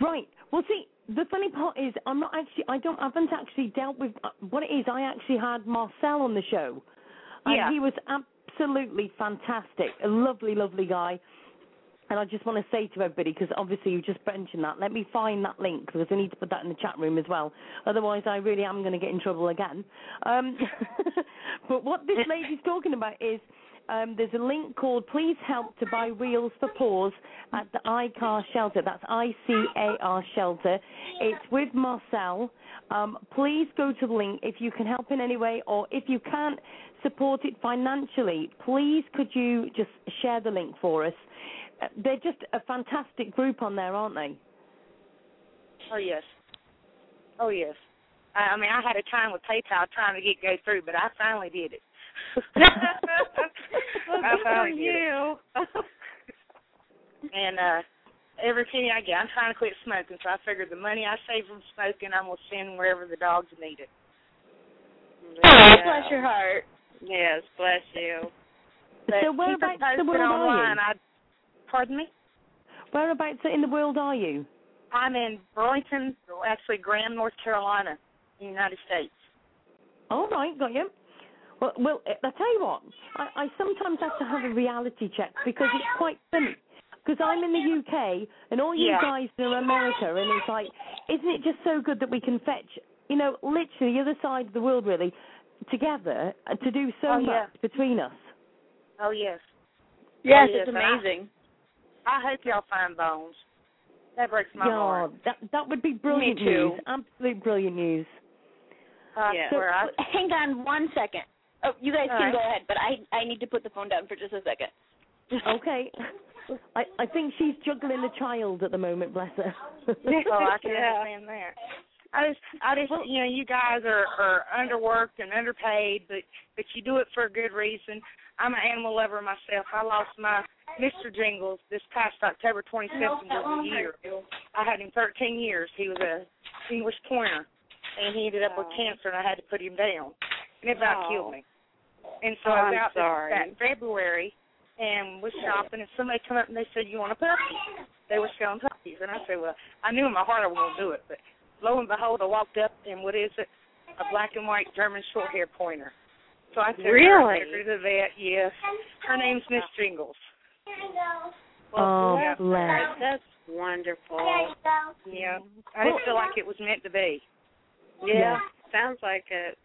S1: Right. Well, see, the funny part is, I'm not actually. I don't. I haven't actually dealt with uh, what it is. I actually had Marcel on the show, and he was absolutely fantastic. A lovely, lovely guy. And I just want to say to everybody, because obviously you just mentioned that, let me find that link because I need to put that in the chat room as well. Otherwise, I really am going to get in trouble again. Um, but what this lady's talking about is um, there's a link called Please Help to Buy Wheels for Paws at the iCar Shelter. That's I C A R Shelter. It's with Marcel. Um, please go to the link if you can help in any way, or if you can't support it financially, please could you just share the link for us? Uh, They're just a fantastic group on there, aren't they?
S6: Oh yes. Oh yes. I, I mean, I had a time with PayPal trying to get go through, but I finally did it. I finally did it. And uh every penny I get, I'm trying to quit smoking, so I figured the money I save from smoking, I'm gonna send wherever the dogs need it.
S3: Oh, bless your heart.
S5: Yes, bless you.
S6: But
S1: so
S6: keep it
S1: whereabouts in the
S6: posted
S1: world are you?
S6: I, pardon me.
S1: Whereabouts in the world are you?
S6: I'm in Burlington, actually Graham, North Carolina, United States.
S1: All right, got you. Well, well, I tell you what, I, I sometimes have to have a reality check because it's quite funny. Because I'm in the UK and all you
S6: Yeah.
S1: guys are America, and it's like, isn't it just so good that we can fetch, you know, literally the other side of the world, really, together uh, to do so
S6: Oh,
S1: much
S6: yeah.
S1: between us?
S6: Oh yes.
S3: Yes,
S6: Oh, yes,
S3: it's
S6: and I-
S3: amazing.
S6: I hope y'all find bones. That breaks my
S1: yeah,
S6: heart.
S1: that that would be brilliant
S3: too.
S1: news. Absolute brilliant news.
S6: I
S5: Yeah.
S6: swear, I,
S3: Hang on one second. Oh, you guys
S6: All
S3: can
S6: right.
S3: go ahead, but I I need to put the phone down for just a second.
S1: Okay. I I think she's juggling a child at the moment. Bless her.
S6: oh, I can
S5: Yeah.
S6: understand that. I just, I just, you know, you guys are are underworked and underpaid, but but you do it for a good reason. I'm an animal lover myself. I lost my Mr. Jingles this past October 27th of the year. I had him 13 years. He was a English pointer, and he ended up with cancer, and I had to put him down, and it about
S5: Oh.
S6: killed me. And so
S5: Oh,
S6: I was
S5: I'm
S6: out this,
S5: sorry.
S6: that February and was shopping, and somebody come up and they said, "You want a puppy?" They were selling puppies, and I said, "Well, I knew in my heart I was going to do it, but lo and behold, I walked up, and what is it? A black and white German short hair pointer. So I took her
S5: Really?
S6: and took her to the vet. Yes, her name's Miss Jingles.
S1: oh,
S6: yeah.
S1: bless.
S5: That's wonderful.
S6: Yeah, I just feel like it was meant to be.
S5: Yeah, sounds like it.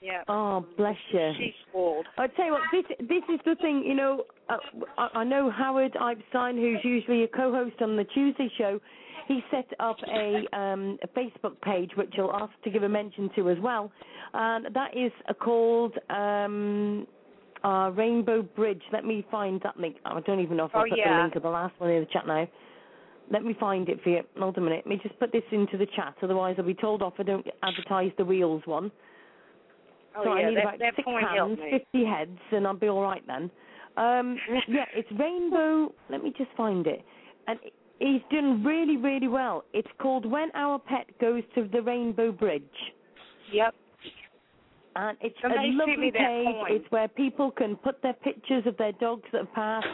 S6: Yeah,
S1: Oh, bless you.
S6: she's spoiled.
S1: I tell you what, this this is the thing. You know, uh, I, I know Howard Epstein, who's usually a co-host on the Tuesday show. He set up a um, a Facebook page, which I'll ask to give a mention to as well, and that is uh, called um, uh, Rainbow Bridge. Let me find that link. I don't even know if I
S6: Oh,
S1: put the link of the last one in the chat now. Let me find it for you. Hold a minute. Let me just put this into the chat. Otherwise, I'll be told off I don't advertise the wheels one.
S6: Oh
S1: so
S6: yeah,
S1: I need
S6: that
S1: about
S6: that
S1: six hands, fifty heads, and I'll be all right then. Um, yeah, it's Rainbow. Let me just find it. And he's done really, really well. It's called When Our Pet Goes to the Rainbow Bridge.
S6: Yep.
S1: And it's
S6: Somebody
S1: a lovely page. It's where people can put their pictures of their dogs that have passed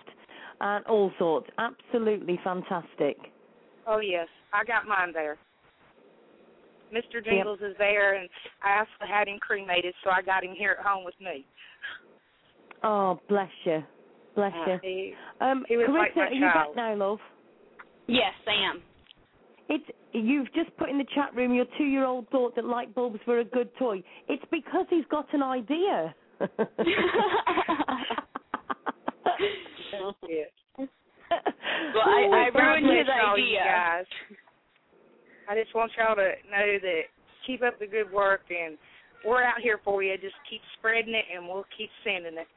S1: and all sorts. Absolutely fantastic.
S6: Oh yes, I got mine there. Mr. Jingles is there, and I also had him cremated, so I got him here at home with me.
S1: Oh, bless you. Bless you.
S6: He,
S1: Um,
S6: he was
S1: Carissa,
S6: like my
S1: are you back now, love?
S3: Yes, I am.
S1: It's you've just put in the chat room. Your two-year-old thought that light bulbs were a good toy. It's because he's got an idea.
S3: Well, I, I
S6: God
S3: ruined his
S6: y'all, you
S3: idea.
S6: Guys. I just want y'all to know that keep up the good work, and we're out here for you. Just keep spreading it, and we'll keep sending it.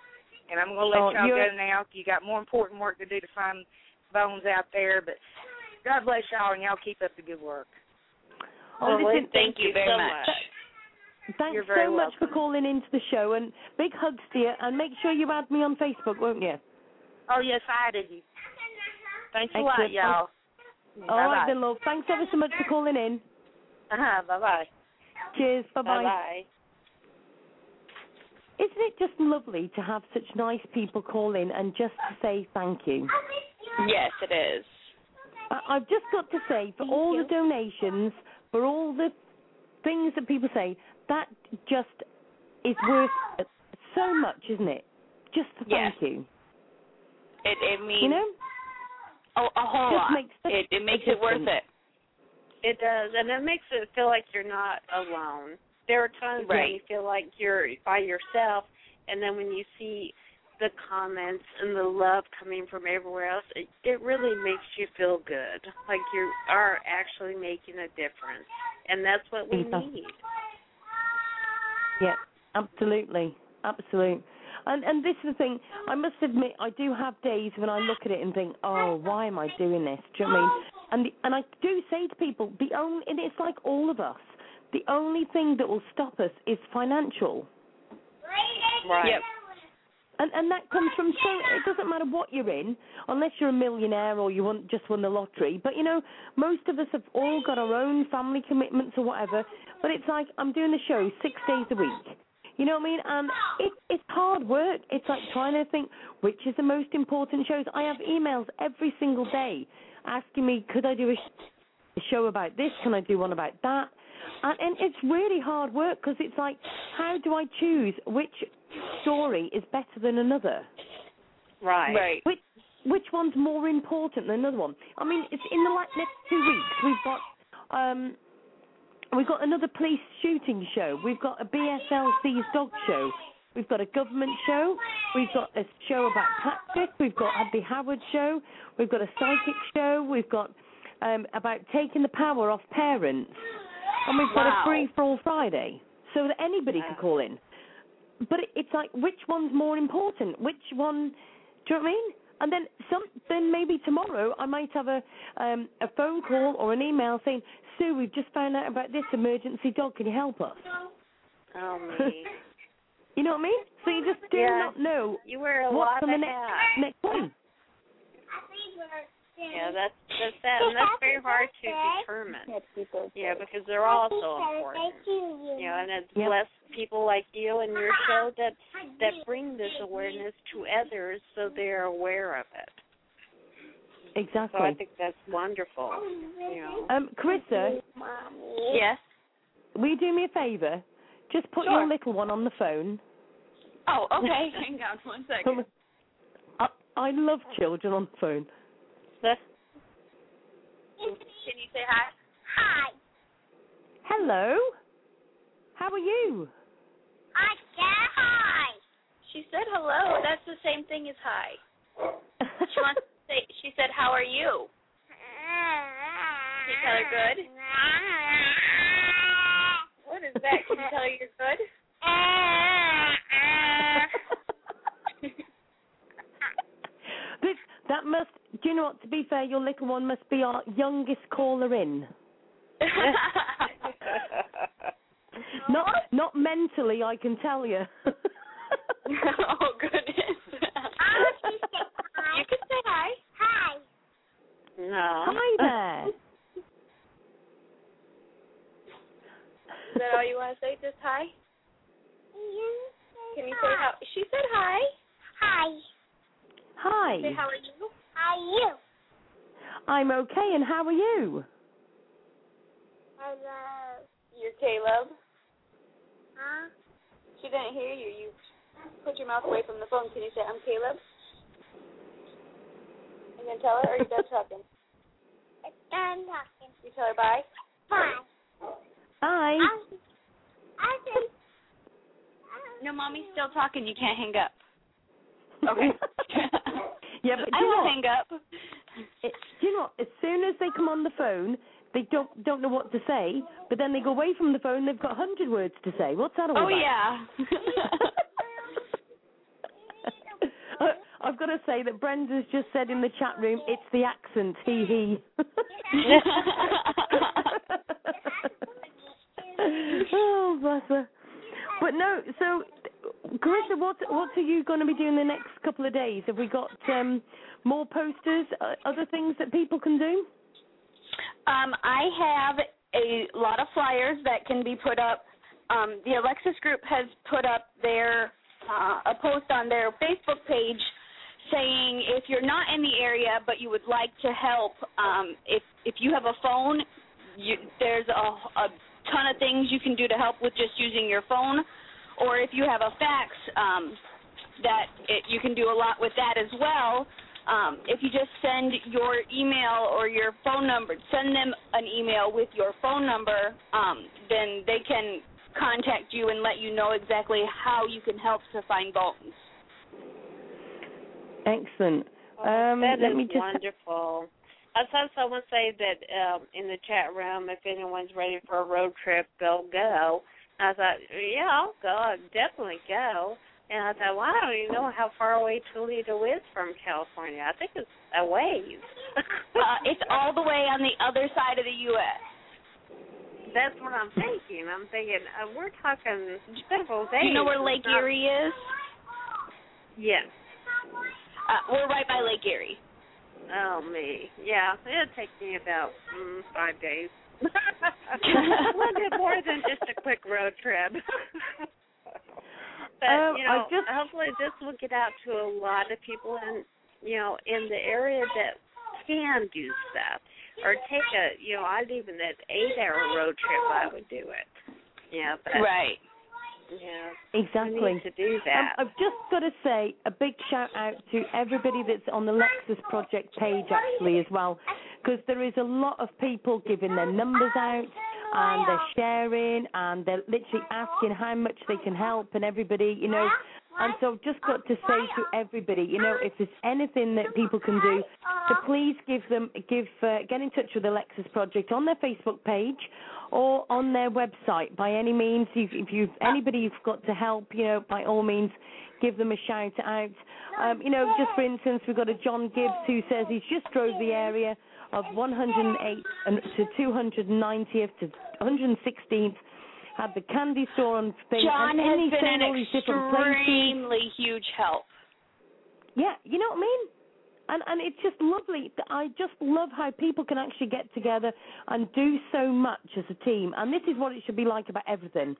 S6: And I'm gonna let
S1: Oh,
S6: y'all
S1: you're-
S6: go now. You got more important work to do to find bones out there, but God bless y'all, and y'all keep up the good work.
S1: Oh,
S5: Well,
S1: listen,
S3: Thank you very
S5: so
S3: much.
S1: thanks
S6: You're very
S1: so much for calling into the show, and big hugs to you. And make sure you add me on Facebook, won't you?
S6: Oh yes, I added you. Thanks a lot, y'all.
S1: All right
S6: Bye-bye.
S1: then, love. Thanks ever so much for calling in.
S6: Uh-huh, bye bye.
S1: Cheers. Bye
S5: Bye
S1: bye.
S5: bye.
S1: Isn't it just lovely to have such nice people call in and just to say thank you?
S3: Yes, it is.
S1: I- I've just got to say, for all the donations, for all the things that people say, that just is worth so much, isn't it? Just to
S3: Yes.
S1: thank you.
S3: It it means
S1: You know?
S3: A, a whole lot.
S1: makes
S3: it it makes it worth it.
S5: It does, and it makes it feel like you're not alone. There are times when you feel like you're by yourself, and then when you see the comments and the love coming from everywhere else, it, it really makes you feel good, like you are actually making a difference, and that's what we
S1: Yeah.
S5: need.
S1: Yeah, absolutely, absolutely. And and this is the thing. I must admit, I do have days when I look at it and think, oh, why am I doing this? Do you know what I mean? And the, and I do say to people, the only and it's like all of us. The only thing that will stop us is financial.
S5: Right.
S3: Yep.
S1: And and that comes from so it doesn't matter what you're in, unless you're a millionaire or you want just won the lottery. But you know, most of us have all got our own family commitments or whatever. But it's like I'm doing the show six days a week. You know what I mean? And it it's hard work. It's like trying to think which is the most important shows. I have emails every single day asking me, could I do a, sh- a show about this? Can I do one about that? And, and it's really hard work because it's like, how do I choose which story is better than another?
S5: Right.
S3: Right.
S1: Which which one's more important than another one? I mean, it's in the like next two weeks we've got um we've got another police shooting show. We've got a BSLC's dog show. We've got a government show. We've got a show about tactics. We've got a the Howard show. We've got a psychic show. We've got um about taking the power off parents. And we've got
S3: Wow.
S1: a free for all Friday, so that anybody
S5: Wow.
S1: can call in. But it's like, which one's more important? Which one? Do you know what I mean? And then some. Then maybe tomorrow I might have a um, a phone call or an email saying, Sue, we've just found out about this emergency dog. Can you help us?
S5: Oh me.
S1: You know what I mean? So you just do
S5: Yeah.
S1: not know
S5: You wear a
S1: what's
S5: lot
S1: on
S5: of
S1: the next next one.
S5: Yeah, that's that's that, and that's very hard to determine. Yeah, because they're all so important. You know, and it's
S1: Yep.
S5: less people like you and your show that that bring this awareness to others, so they're aware of it. Exactly. So I think that's wonderful. You know.
S1: Um, Carissa,
S3: Yes.
S1: will you do me a favour? Just put
S3: Sure.
S1: your little one on the phone.
S3: Oh, okay. Hang on one second.
S1: I, I love children on the phone.
S3: Can you say hi? Hi.
S1: Hello. How are you?
S3: I said hi. She said hello. That's the same thing as hi. She wants to say. She said, "How are you?" Can you tell her good? What is that? Can you tell her you're good?
S1: this that must. Do you know what? To be fair, your little one must be our youngest caller in. Not not mentally, I can tell you.
S3: oh goodness. you can say hi. Hi.
S5: No.
S1: Hi there.
S3: Is that all you want to say? Just hi. Can you say how? She said hi. Hi.
S1: Hi.
S3: Say how are you? How are you?
S1: I'm okay, and how are you?
S3: Hello. Uh, You're Caleb. Huh? She didn't hear you. You put your mouth away from the phone. Can you say I'm Caleb? And then tell her, or are you done talking? It's done talking. You tell her bye. Bye. Bye.
S1: I Hi.
S3: No, mommy's um, still talking. You can't hang up. Okay.
S1: yeah, but
S3: I
S1: you know
S3: will
S1: what?
S3: hang up.
S1: It, do you know? As soon as they come on the phone, they don't don't know what to say. But then they go away from the phone. They've got a hundred words to say. What's that all
S3: Oh
S1: about?
S3: Oh yeah.
S1: Uh, I've got to say that Brenda's just said in the chat room, it's the accent, hee hee. oh, bless her. But no, so, Carissa, what what are you going to be doing the next couple of days? Have we got um, more posters, uh, other things that people can do?
S3: Um, I have a lot of flyers that can be put up. Um, the Lexus group has put up their uh, a post on their Facebook page saying if you're not in the area but you would like to help, um, if if you have a phone, you, there's a, a ton of things you can do to help with just using your phone, or if you have a fax, um, that it, you can do a lot with that as well. um, if you just send your email or your phone number, send them an email with your phone number, um, then they can contact you and let you know exactly how you can help to find Bones.
S1: Excellent.
S5: Oh,
S1: Um,
S5: that
S1: let
S5: is
S1: me just-
S5: wonderful. I saw someone say that um, in the chat room, if anyone's ready for a road trip, they'll go. I thought, yeah, I'll go. I'll definitely go. And I thought, well, I don't even know how far away Toledo is from California. I think it's a ways.
S3: Uh, it's all the way on the other side of the U.S.
S5: That's what I'm thinking. I'm thinking uh, we're talking several days.
S3: You know where Lake
S5: not-
S3: Erie is?
S5: Yes.
S3: Uh, we're right by Lake Erie.
S5: Oh me, yeah. It'll take me about mm, five days. A little bit more than just a quick road trip. but
S1: Um,
S5: you know,
S1: just-
S5: hopefully this will get out to a lot of people in you know in the area that can do stuff or take a you know I'd even that eight hour road trip I would do it. Yeah, but
S3: Right.
S5: Yeah,
S1: Exactly.
S5: need to do
S1: Um. I've just got to say a big shout out to everybody that's on the Lexus Project page actually as well, because there is a lot of people giving their numbers out and they're sharing and they're literally asking how much they can help and everybody, you know. And so I've just got to say to everybody, you know, if there's anything that people can do, to please give them, give, uh, get in touch with the Lexus Project on their Facebook page or on their website by any means. If, if you anybody you've got to help, you know, by all means, give them a shout out. Um, you know, just for instance, we've got a John Gibbs who says he's just drove the area of 108 uh, to 290th to 116th. Had the candy store on thing,
S3: John
S1: and, and
S3: has
S1: he's
S3: been an
S1: these different places.
S3: extremely huge help.
S1: Yeah, you know what I mean? And and it's just lovely. I just love how people can actually get together and do so much as a team. And this is what it should be like about everything.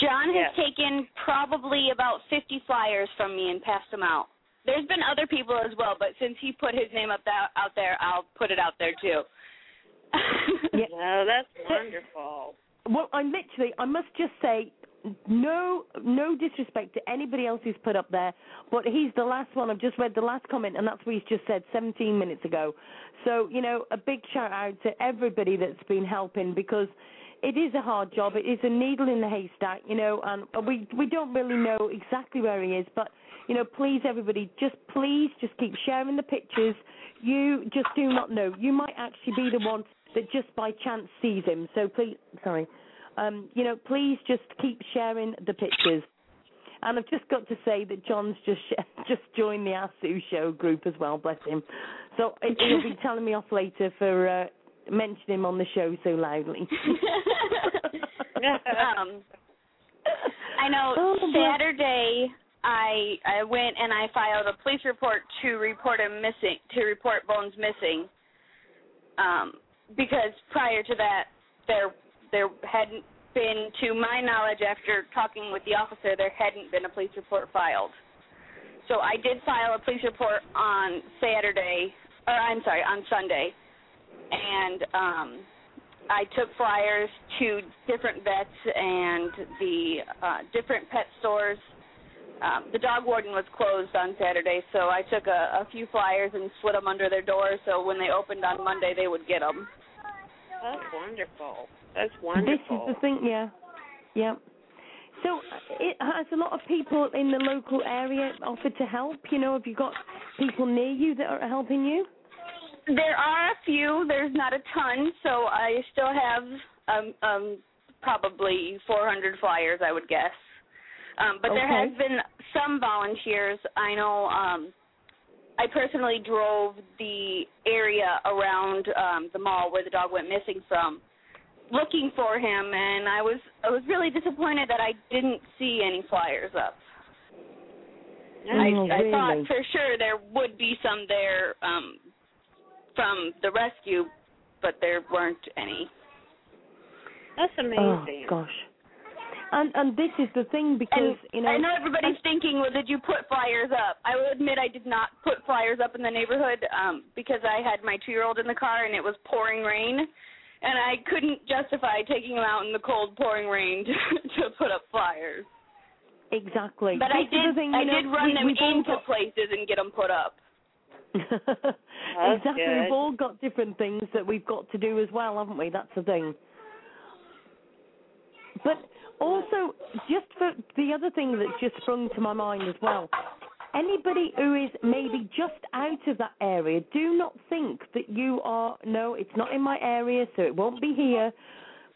S3: John has
S5: Yes.
S3: taken probably about 50 flyers from me and passed them out. There's been other people as well, but since he put his name up that, out there, I'll put it out there too.
S1: Yeah.
S5: No, that's wonderful.
S1: Well, I literally, I must just say, no, no disrespect to anybody else who's put up there, but he's the last one. I've just read the last comment, and that's what he's just said 17 minutes ago. So, you know, a big shout out to everybody that's been helping because it is a hard job. It is a needle in the haystack, you know, and we we don't really know exactly where he is, but you know, please everybody, just please just keep sharing the pictures. You just do not know. You might actually be the one that just by chance sees him. So please, sorry, um, you know, please just keep sharing the pictures. And I've just got to say that John's just sh- just joined the Ask Sue Show group as well. Bless him. So he- he'll be telling me off later for uh, mentioning him on the show so loudly.
S3: um, I know
S1: Oh,
S3: Saturday I I went and I filed a police report to report him missing to report Bones missing. Um, because prior to that there there hadn't been to my knowledge after talking with the officer there hadn't been a police report filed. So I did file a police report on Saturday or I'm sorry, on Sunday. And um I took flyers to different vets and the uh, different pet stores. Um, the dog warden was closed on Saturday, so I took a, a few flyers and slid them under their door so when they opened on Monday they would get them.
S5: That's wonderful. That's wonderful.
S1: This is the thing, yeah, yeah. So uh, it has a lot of people in the local area offered to help. You know, have you got people near you that are helping you?
S3: There are a few. There's not a ton, so I still have um, um, probably 400 flyers, I would guess. Um, but there has been some volunteers. I know. Um, I personally drove the area around um, the mall where the dog went missing from, looking for him, and I was I was really disappointed that I didn't see any flyers up.
S1: Oh,
S3: I, I thought for sure there would be some there um, from the rescue, but there weren't any.
S5: That's amazing.
S1: Oh gosh. And and this is the thing because
S3: And
S1: you know
S3: I know everybody's thinking, well, did you put flyers up? I will admit I did not put flyers up in the neighborhood um, because I had my two-year-old in the car and it was pouring rain, and I couldn't justify taking him out in the cold pouring rain to, to put up flyers.
S1: exactly.
S3: But I
S1: This is
S3: did.
S1: thing,
S3: I
S1: know,
S3: did run
S1: we,
S3: them
S1: we've
S3: into
S1: got-
S3: places and get them put up.
S1: exactly.
S5: good.
S1: We've all got different things that we've got to do as well, haven't we? That's the thing. But also, just for the other thing that's just sprung to my mind as well. Anybody who is maybe just out of that area, do not think that you are, no, it's not in my area, so it won't be here.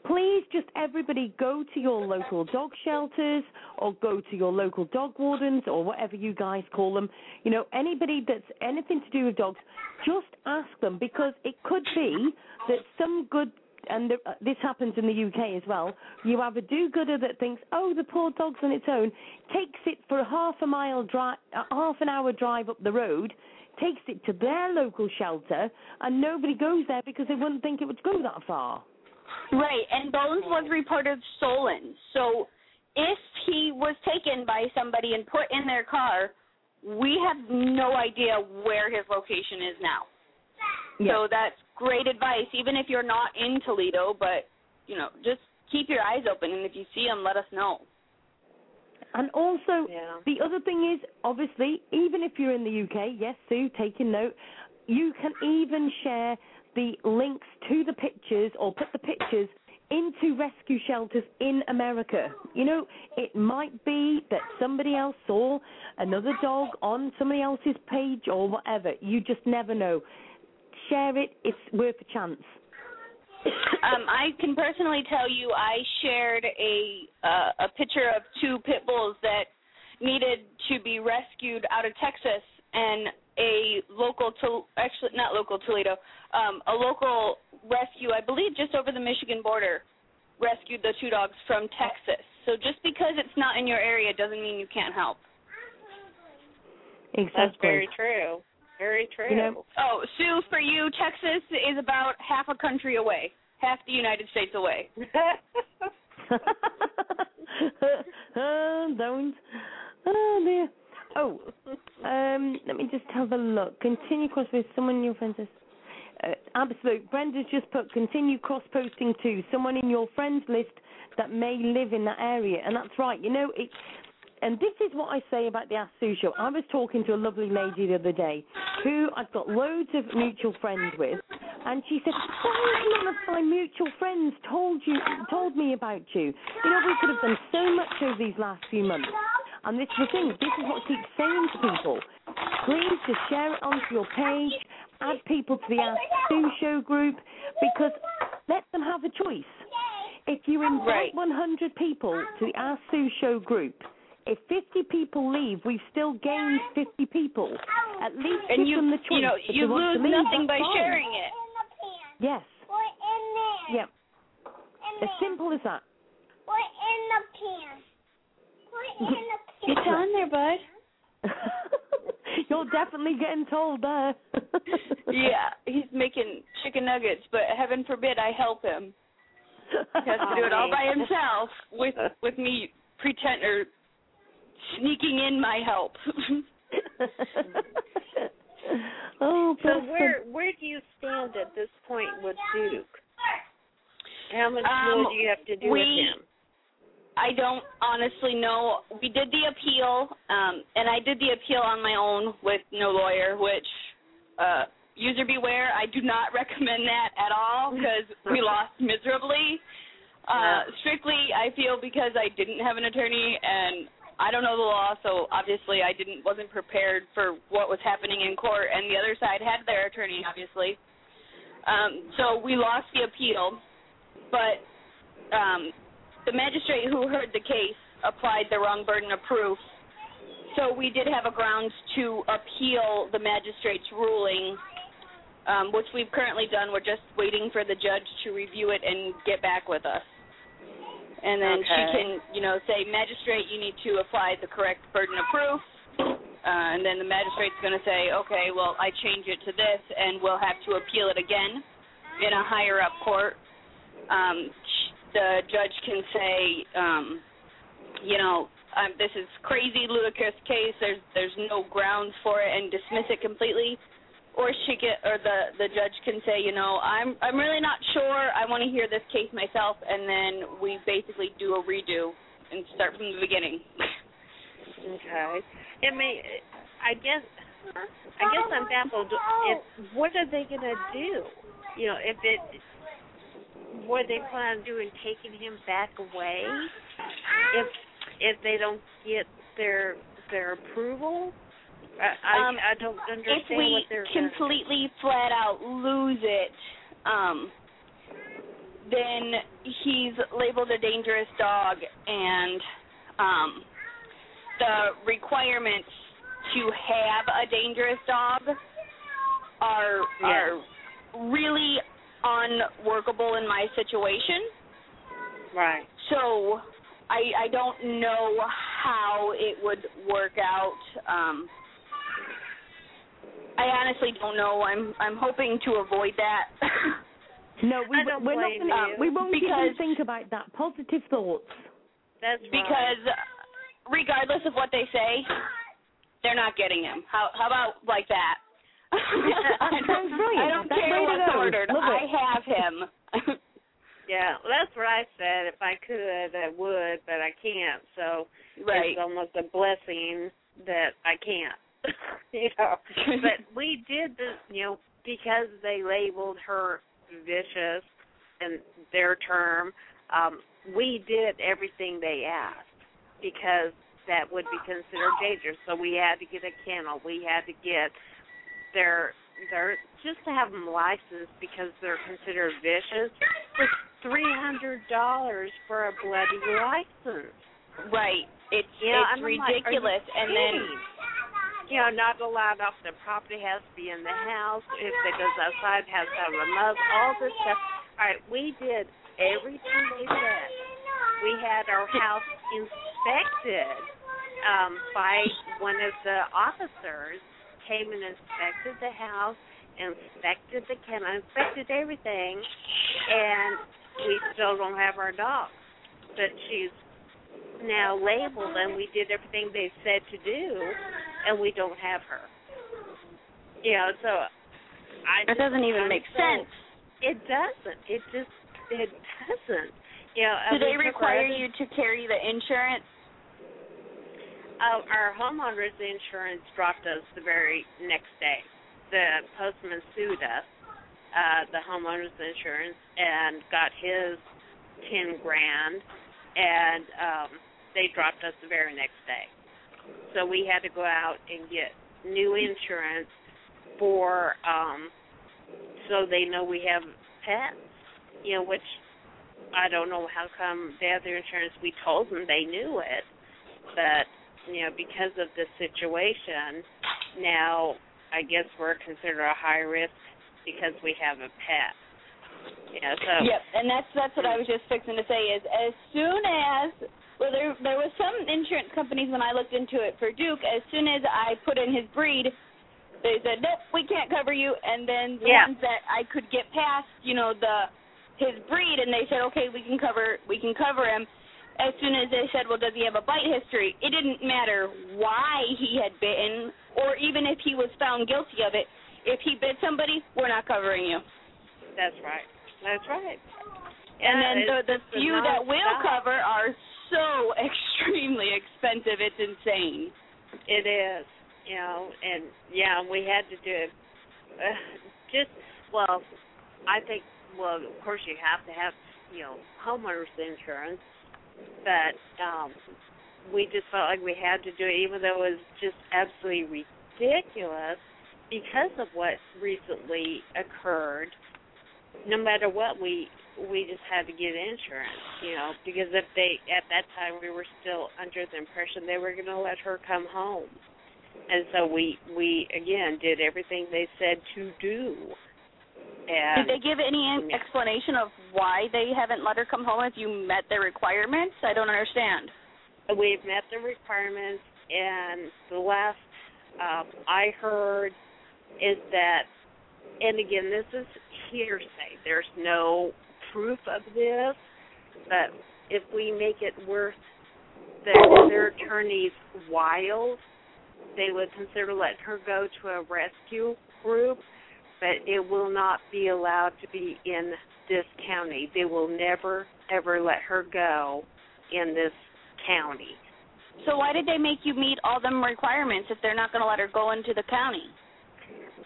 S1: Please just everybody go to your local dog shelters or go to your local dog wardens or whatever you guys call them. You know, anybody that's anything to do with dogs, just ask them because it could be that some good and uh, this happens in the UK as well. You have a do-gooder that thinks, "Oh, the poor dog's on its own," takes it for a half a mile drive, half an hour drive up the road, takes it to their local shelter, and nobody goes there because they wouldn't think it would go that far.
S3: Right, and Bones was reported stolen. So if he was taken by somebody and put in their car, we have no idea where his location is now. So that's great advice, even if you're not in Toledo, but you know, just keep your eyes open and if you see them, let us know.
S1: And also,
S5: Yeah.
S1: the other thing is, obviously, even if you're in the UK, yes, Sue, taking note, you can even share the links to the pictures or put the pictures into rescue shelters in America. You know, it might be that somebody else saw another dog on somebody else's page or whatever. You just never know. Share it, it's worth a chance.
S3: um, I can personally tell you, I shared a uh, a picture of two pit bulls that needed to be rescued out of Texas, and a local to actually not local Toledo, um, a local rescue, I believe, just over the Michigan border, rescued the two dogs from Texas. So just because it's not in your area doesn't mean you can't help.
S1: Exactly.
S5: That's very true. Very true.
S1: You know,
S3: Oh, Sue, for you, Texas is about half a country away, half the United States away.
S1: oh, don't. Oh dear. Oh, um, let me just have a look. Continue cross with someone in your friends. list. Uh, absolute. Brenda's just put continue cross posting to someone in your friends list that may live in that area, and that's right. You know, it, and this is what I say about the Ask Sue show. I was talking to a lovely lady the other day who I've got loads of mutual friends with, and she said, "Why has none of my mutual friends told you told me about you? You know, we could have done so much over these last few months." And this is the thing. This is what I keep saying to people. Please just share it onto your page. Add people to the Ask Sue show group because let them have a choice. If you invite
S3: Right.
S1: 100 people to the Ask Sue show group, if 50 people leave, we've still gained 50 people. At least
S3: And
S1: give
S3: you,
S1: them the choice.
S3: you know, you lose
S1: to leave,
S3: nothing by
S1: fine.
S3: sharing it.
S1: Yes.
S7: Put in there.
S1: Yep. As simple as that.
S7: Put in the pan. Put in the pan.
S3: It's on there, bud.
S1: You're definitely getting told there. Uh.
S3: yeah, he's making chicken nuggets, but heaven forbid I help him. He has to do it all by himself with with me pretend or sneaking in my help.
S1: oh,
S5: So where where do you stand at this point with Duke? How much
S3: Um,
S5: more do you have to do
S3: we-
S5: with him?
S3: I don't honestly know. We did the appeal, um, and I did the appeal on my own with no lawyer, which uh, user beware. I do not recommend that at all because we lost miserably. Uh, strictly, I feel because I didn't have an attorney and I don't know the law, so obviously I didn't wasn't prepared for what was happening in court, and the other side had their attorney, obviously. Um, so we lost the appeal, but um, the magistrate who heard the case applied the wrong burden of proof. So we did have a grounds to appeal the magistrate's ruling, um, which we've currently done. We're just waiting for the judge to review it and get back with us. And then she can, you know, say, magistrate, you need to apply the correct burden of proof. Uh, and then the magistrate's going to say, okay, well, I change it to this, and we'll have to appeal it again in a higher up court. Um, the judge can say, um, you know, um, this is crazy, ludicrous case. There's there's no grounds for it, and dismiss it completely. Or she can, or the the judge can say, you know, I'm I'm really not sure. I want to hear this case myself, and then we basically do a redo and start from the beginning.
S5: Okay. I mean, I guess I guess I'm baffled. If what are they gonna do? You know, if it what they plan on doing, taking him back away? If if they don't get their their approval, I I,
S3: Um,
S5: I don't
S3: if we
S5: what they're gonna-
S3: completely flat out lose it, um, then he's labeled a dangerous dog, and um, the requirements to have a dangerous dog are
S5: Yeah.
S3: are really unworkable in my situation.
S5: right.
S3: So I I don't know how it would work out. Um I honestly don't know. I'm I'm hoping to avoid that.
S1: No, we,
S5: I don't
S1: we're not gonna,
S5: you.
S1: we won't even think about that. Positive thoughts.
S5: That's right.
S3: because uh, regardless of what they say, they're not getting him. How how about like that? I
S1: Sounds
S3: don't,
S1: brilliant.
S3: I don't
S1: That's
S3: care what's ordered.
S1: Love
S3: I have him.
S5: Yeah, well, that's what I said. If I could, I would, but I can't. So
S3: right.
S5: it's almost a blessing that I can't. you know. But we did this, you know, because they labeled her vicious in their term. Um, we did everything they asked because that would be considered dangerous. So we had to get a kennel. We had to get their their just to have them licensed because they're considered vicious was three hundred dollars for a bloody license.
S3: Right. It's
S5: Yeah,
S3: it's
S5: I'm like,
S3: ridiculous. and then
S5: kidding? You know, not allowed off the property, has to be in the house. If it goes outside, has to have a muzzle, all this stuff. All right, we did everything they said. We had our house inspected um, by one of the officers, came and inspected the house, inspected the kennel, inspected everything, and we still don't have our dog. But she's now labeled and we did everything they said to do and we don't have her. You know, so I
S3: it doesn't even make
S5: so-
S3: sense.
S5: It doesn't. It just it doesn't. You know,
S3: Do they require you to carry the insurance?
S5: Uh, our homeowners insurance dropped us the very next day. The postman sued us, uh, the homeowners insurance, and got his ten grand, and um, they dropped us the very next day. So we had to go out and get new insurance for, um, so they know we have pets. You know, which I don't know how come the other insurance we told them they knew it, but you know, because of the situation, now I guess we're considered a high risk because we have a pet. You know, so
S3: Yep, and that's that's what I was just fixing to say is as soon as well there there was some insurance companies when I looked into it for Duke, as soon as I put in his breed, they said, Nope, we can't cover you and then the
S5: Yeah.
S3: ones that I could get past, you know, the his breed and they said, Okay, we can cover we can cover him as soon as they said, Well, does he have a bite history? It didn't matter why he had bitten or even if he was found guilty of it. If he bit somebody, we're not covering you.
S5: that's right. That's right.
S3: and then the the few that will
S5: nonstop.
S3: cover are so extremely expensive. It's insane.
S5: It is, you know, and yeah, we had to do it. Uh, just well, I think well, of course you have to have you know homeowners insurance, but um, we just felt like we had to do it, even though it was just absolutely ridiculous because of what recently occurred. No matter what, we we just had to get insurance, you know, because if they at that time we were still under the impression they were going to let her come home, and so we we again did everything they said to do. And
S3: Did they give any
S5: Yeah.
S3: explanation of why they haven't let her come home if you met their requirements? I don't understand.
S5: we've met the requirements, and the last um, I heard is that, and again, this is hearsay. There's no proof of this, but if we make it worth the, their attorney's while, they would consider letting her go to a rescue group, but it will not be allowed to be in this county. They will never, ever let her go in this county.
S3: So why did they make you meet all them requirements if they're not going to let her go into the county?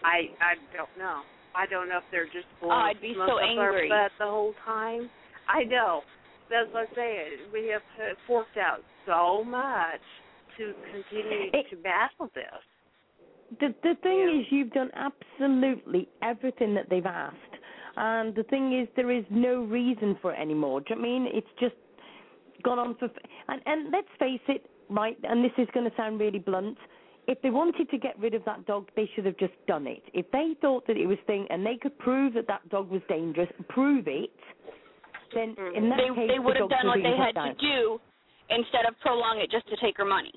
S5: I I don't know. I don't know if they're just blowing
S3: Oh, I'd be
S5: smoke
S3: so
S5: up our butt the whole time. I know. That's what I'm saying. We have uh, forked out so much to continue
S1: It-
S5: to battle this.
S1: The the thing
S5: Yeah.
S1: is, you've done absolutely everything that they've asked, and the thing is, there is no reason for it anymore. Do you know what I mean? It's just gone on for, and and let's face it, right? And this is going to sound really blunt. If they wanted to get rid of that dog, they should have just done it. If they thought that it was thing, and they could prove that that dog was dangerous, prove it, then in mm-hmm. that
S3: They
S1: case,
S3: they
S1: the
S3: would have done what they had
S1: down.
S3: to do instead of prolong it just to take her money.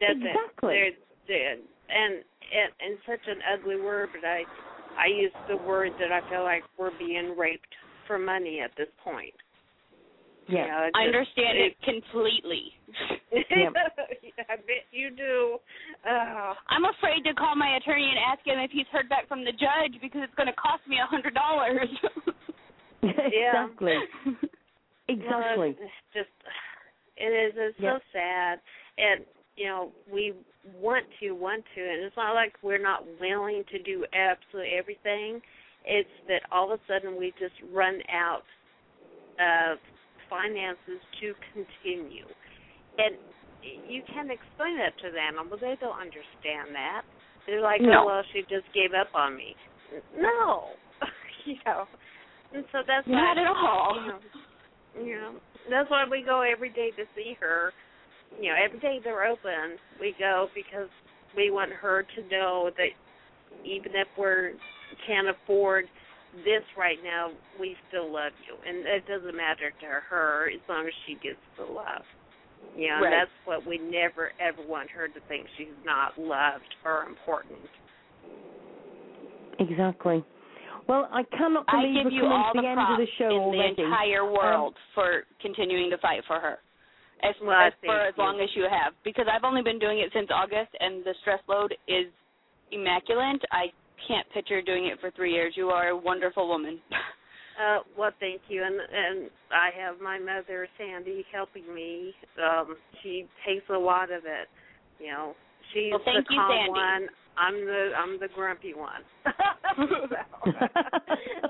S5: That's
S1: Exactly.
S5: it. They're, they're, and and and such an ugly word, but I I use the word that I feel like we're being raped for money at this point.
S1: Yeah.
S5: You know,
S3: I understand it completely.
S1: Yep.
S5: I bet you do. Oh.
S3: I'm afraid to call my attorney and ask him if he's heard back from the judge because it's going to cost me a hundred dollars.
S1: exactly.
S5: Well,
S1: Exactly.
S5: it's just it is it's
S1: Yep.
S5: so sad and you know we want to want to and it's not like we're not willing to do absolutely everything it's that all of a sudden we just run out of finances to continue and you can explain that to them but they don't understand that they're like oh,
S3: No.
S5: oh well she just gave up on me no you know and so that's
S3: Not
S5: why,
S3: at all.
S5: you know, you know, that's why we go every day to see her. You know, every day they're open, we go because we want her to know that even if we're can't afford this right now, we still love you, and it doesn't matter to her as long as she gets the love. You know,
S3: Right.
S5: and that's what we never ever want her to think she's not loved or important.
S1: Exactly. Well, I cannot
S3: I
S1: believe
S3: give
S1: we're
S3: you
S1: coming
S3: all
S1: to
S3: the
S1: the end
S3: props
S1: of the show
S3: in
S1: already.
S3: the entire um, world for continuing to fight for her. As,
S5: Well,
S3: as for as
S5: you.
S3: long as you have, because I've only been doing it since August, and the stress load is immaculate. I can't picture doing it for three years. You are a wonderful woman.
S5: Uh, well, thank you, and and I have my mother Sandy helping me. Um, she takes a lot of it. You know, she's
S3: Well,
S5: the
S3: you,
S5: calm
S3: Sandy.
S5: one. I'm the I'm the grumpy one. so,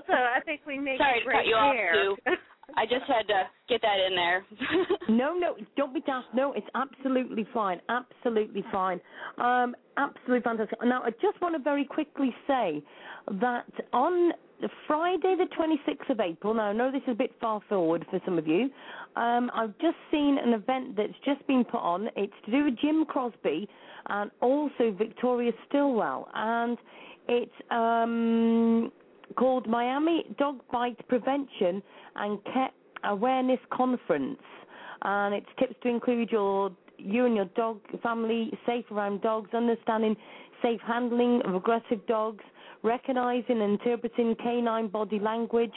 S5: so I think we make
S3: Sorry
S5: a
S3: to
S5: great
S3: cut you off,
S5: pair.
S3: I just had to get that in there.
S1: no, no, don't be daft. No, it's absolutely fine. Absolutely fine. Um, absolutely fantastic. Now, I just want to very quickly say that on Friday, the 26th of April, now I know this is a bit far forward for some of you, um, I've just seen an event that's just been put on. It's to do with Jim Crosby and also Victoria Stillwell. And it's um, called Miami Dog Bite Prevention and Cat Awareness Conference. And it's tips to include your you and your dog family safe around dogs, understanding safe handling of aggressive dogs, recognizing and interpreting canine body language,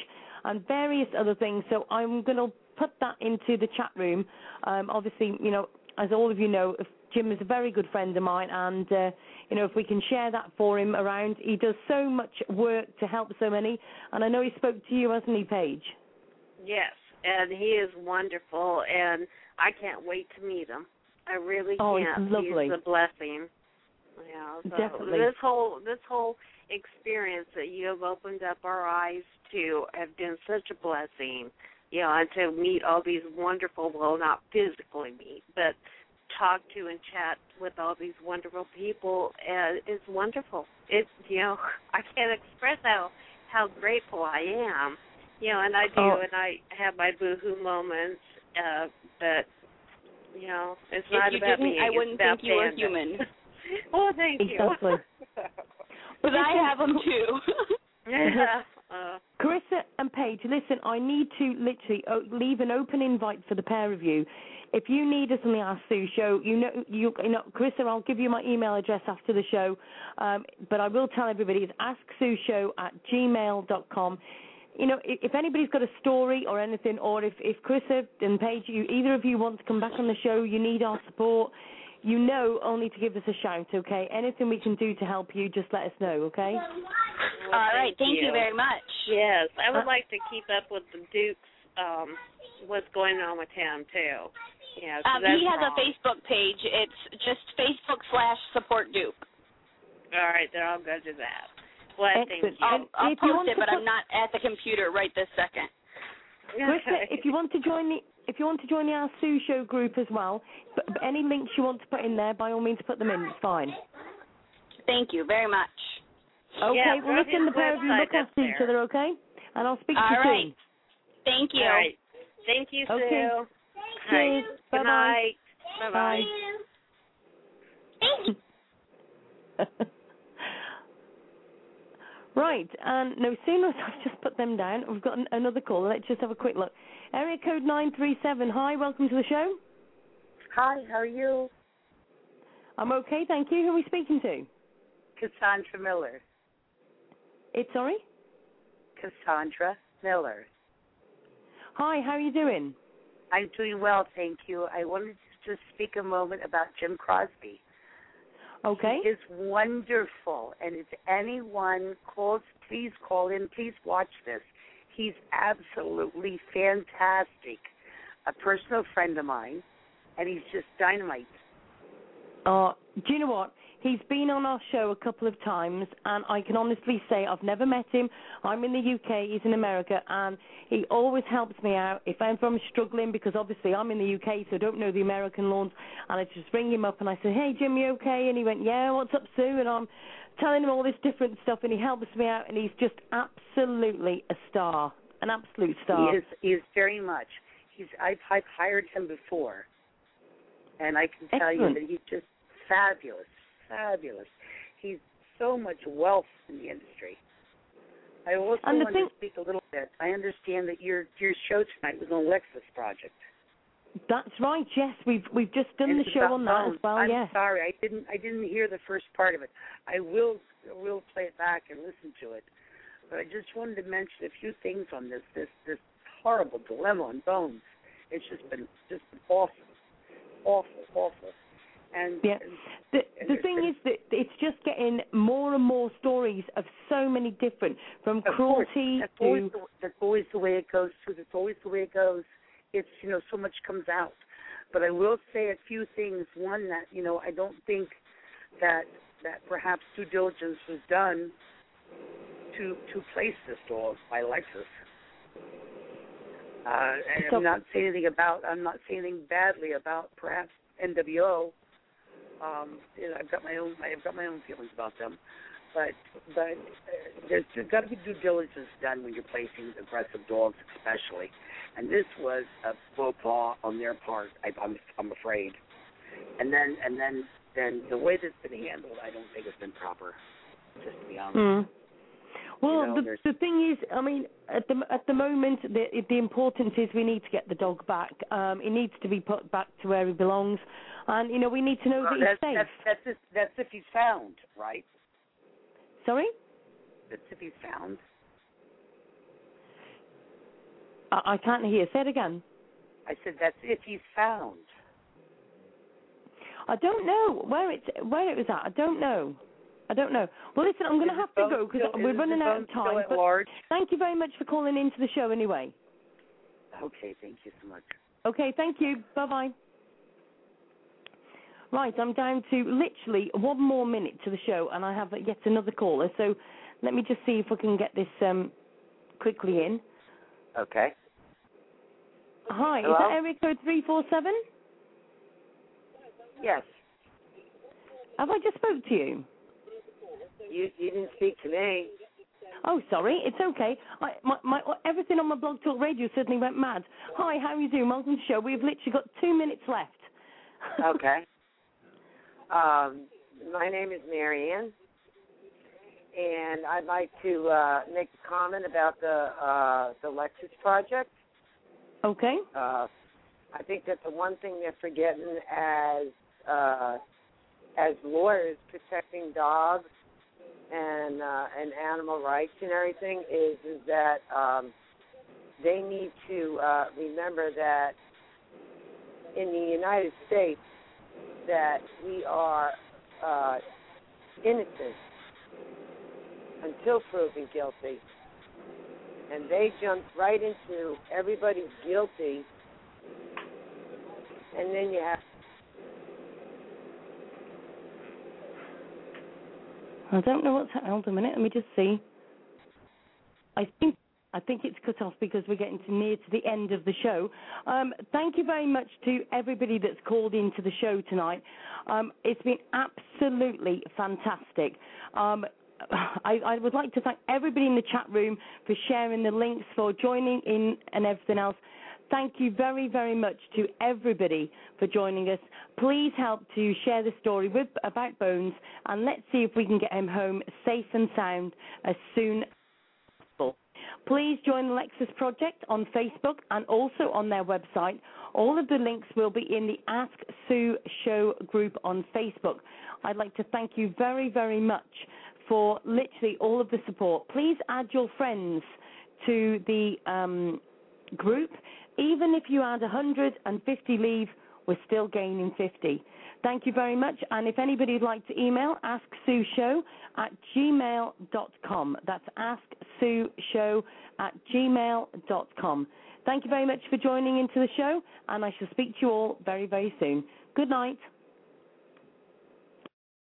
S1: and various other things. So I'm going to put that into the chat room. Um, obviously, you know, as all of you know, Jim is a very good friend of mine, and uh, you know, if we can share that for him around, he does so much work to help so many. And I know he spoke to you, hasn't he, Paige?
S5: Yes, and he is wonderful, and I can't wait to meet him. I really
S1: Oh,
S5: can't.
S1: lovely.
S5: He's a blessing. Yeah, so
S1: Definitely.
S5: this whole this whole experience that you have opened up our eyes to have been such a blessing. You know, and to meet all these wonderful, well, not physically meet, but talk to and chat with all these wonderful people uh, is wonderful. It's you know, I can't express how how grateful I am. You know, and I do,
S1: Oh.
S5: and I have my boohoo moments, uh, but you know, it's
S3: if
S5: not
S3: you
S5: about
S3: didn't,
S5: me.
S3: I wouldn't
S5: about
S3: think you were human.
S5: well, thank
S1: Exactly.
S5: you.
S3: But I have them too.
S5: yeah. Uh,
S1: Carissa and Paige, listen, I need to literally uh, leave an open invite for the pair of you. If you need us on the Ask Sue show, you know, you, you know, Carissa, I'll give you my email address after the show. Um, but I will tell everybody it's asksueshow at gmail dot com. You know, if, if anybody's got a story or anything, or if, if Carissa and Paige, you, either of you want to come back on the show, you need our support, you know only to give us a shout, okay? Anything we can do to help you, just let us know, okay?
S5: well,
S3: All right, thank you very much.
S5: Yes, I would
S1: Uh,
S5: like to keep up with the Dukes. Um, what's going on with him too? Yeah.
S3: Um, he has
S5: wrong.
S3: a Facebook page. It's just Facebook slash support Duke.
S5: All right, then I'll go to that. Well,
S1: Excellent.
S3: I'll, I'll post it, but I'm not at the computer right this second.
S1: Carissa, if you want to join the if you want to join the Ask Sue Show group as well, but, but any links you want to put in there, by all means, put them in. It's fine.
S3: Thank you very much.
S1: Okay.
S5: Yeah,
S1: well,
S5: go
S1: listen,
S5: to
S1: the pair of you
S5: website,
S1: look
S5: that's
S1: after each other, okay? And I'll speak to you
S3: right.
S1: soon.
S3: Thank you.
S5: All right. Thank you, Sue.
S1: Okay.
S5: All
S1: Cheers.
S5: right.
S1: Bye-bye.
S5: Good night. Bye bye.
S1: right, and no sooner I've just put them down, we've got an, another call. Let's just have a quick look. Area code 937. Hi, welcome to the show.
S8: Hi, how are you?
S1: I'm okay, thank you. Who are we speaking to?
S8: Cassandra Miller.
S1: It's sorry?
S8: Cassandra Miller.
S1: Hi, how are you doing?
S8: I'm doing well, thank you. I wanted to just speak a moment about Jim Crosby.
S1: Okay.
S8: He is wonderful, and if anyone calls, please call in. Please watch this. He's absolutely fantastic. A personal friend of mine, and he's just dynamite.
S1: Uh, do you know what? He's been on our show a couple of times, and I can honestly say I've never met him. I'm in the UK, he's in America, and he always helps me out if I'm from struggling because obviously I'm in the UK, so I don't know the American laws. And I just ring him up and I say, "Hey Jim, you okay?" And he went, "Yeah, what's up, Sue?" And I'm telling him all this different stuff, and he helps me out, and he's just absolutely a star, an absolute star.
S8: He is he is very much. He's I've I've hired him before, and I can tell you that he's just fabulous, fabulous. He's so much wealth in the industry. I also
S1: And
S8: want
S1: thing-
S8: to speak a little bit. I understand that your your show tonight was on Lexus Project.
S1: That's right. Yes, we've we've just done
S8: And
S1: the show on that as well.
S8: I'm
S1: yes.
S8: sorry, I didn't I didn't hear the first part of it. I will will play it back and listen to it. But I just wanted to mention a few things on this this this horrible dilemma on Bones. It's just been just awful, awful, awful. And
S1: Yeah. The the thing is that it's just getting more and more stories of so many different, from cruelty
S8: that's always,
S1: to
S8: the, that's always the way it goes. Too. That's always the way it goes. It's you know so much comes out, but I will say a few things. One that you know I don't think that that perhaps due diligence was done to to place this dog by Lexus. Uh, and
S1: So-
S8: I'm not saying anything about. I'm not saying anything badly about perhaps NWO. Um, you know, I've got my own. I've got my own feelings about them, but but uh, there's, there's got to be due diligence done when you're placing aggressive dogs, especially. And this was a faux pas on their part. I, I'm I'm afraid. And then and then then the way that's been handled, I don't think has been proper. Just to be honest.
S1: Mm. Well,
S8: know,
S1: the
S8: there's-
S1: the thing is, I mean, at the at the moment, the the importance is we need to get the dog back. Um, it needs to be put back to where he belongs, and you know we need to know
S8: Well,
S1: that
S8: that's,
S1: he's safe.
S8: that's that's if, that's if he's found, right?
S1: Sorry,
S8: That's if he's found.
S1: I, I can't hear. Say it again.
S8: I said that's if he's found.
S1: I don't know where it's where it was at. I don't know. I don't know. Well, listen, I'm going to have to go because we're running out of time. Thank you very much for calling into the show anyway.
S8: Okay, thank you so much.
S1: Okay, thank you. Bye bye. Right, I'm down to literally one more minute to the show, and I have yet another caller. So let me just see if I can get this um, quickly in.
S8: Okay.
S1: Hi, is that area code three four seven?
S8: Yes.
S1: Have I just spoke to you?
S8: You you didn't speak to me.
S1: Oh, sorry, it's okay. I, my, my, everything on my blog talk radio suddenly went mad. Hi, how are you doing? Welcome to the show. We've literally got two minutes left.
S9: Okay. Um, my name is Marianne, and I'd like to uh, make a comment about the uh, the Lexus project.
S1: okay.
S9: Uh, I think that the one thing they're forgetting as uh, as lawyers protecting dogs and uh, and animal rights and everything is is that um, they need to uh, remember that in the United States that we are uh, innocent until proven guilty, and they jumped right into everybody's guilty. And then you have
S1: I don't know what's hold a minute. Let me just see. I think I think it's cut off because we're getting to near to the end of the show. Um, thank you very much to everybody that's called into the show tonight. Um, it's been absolutely fantastic. Um, I, I would like to thank everybody in the chat room for sharing the links, for joining in, and everything else. Thank you very, very much to everybody for joining us. Please help to share the story with about Bones, and let's see if we can get him home safe and sound as soon as possible. Please join the Lexus Project on Facebook and also on their website. All of the links will be in the Ask Sue Show group on Facebook. I'd like to thank you very, very much for literally all of the support. Please add your friends to the um, group. Even if you add 150 leave, we're still gaining 50. Thank you very much. And if anybody would like to email, asksueshow at gmail.com. That's asksueshow at gmail.com. Thank you very much for joining into the show, and I shall speak to you all very, very soon. Good night.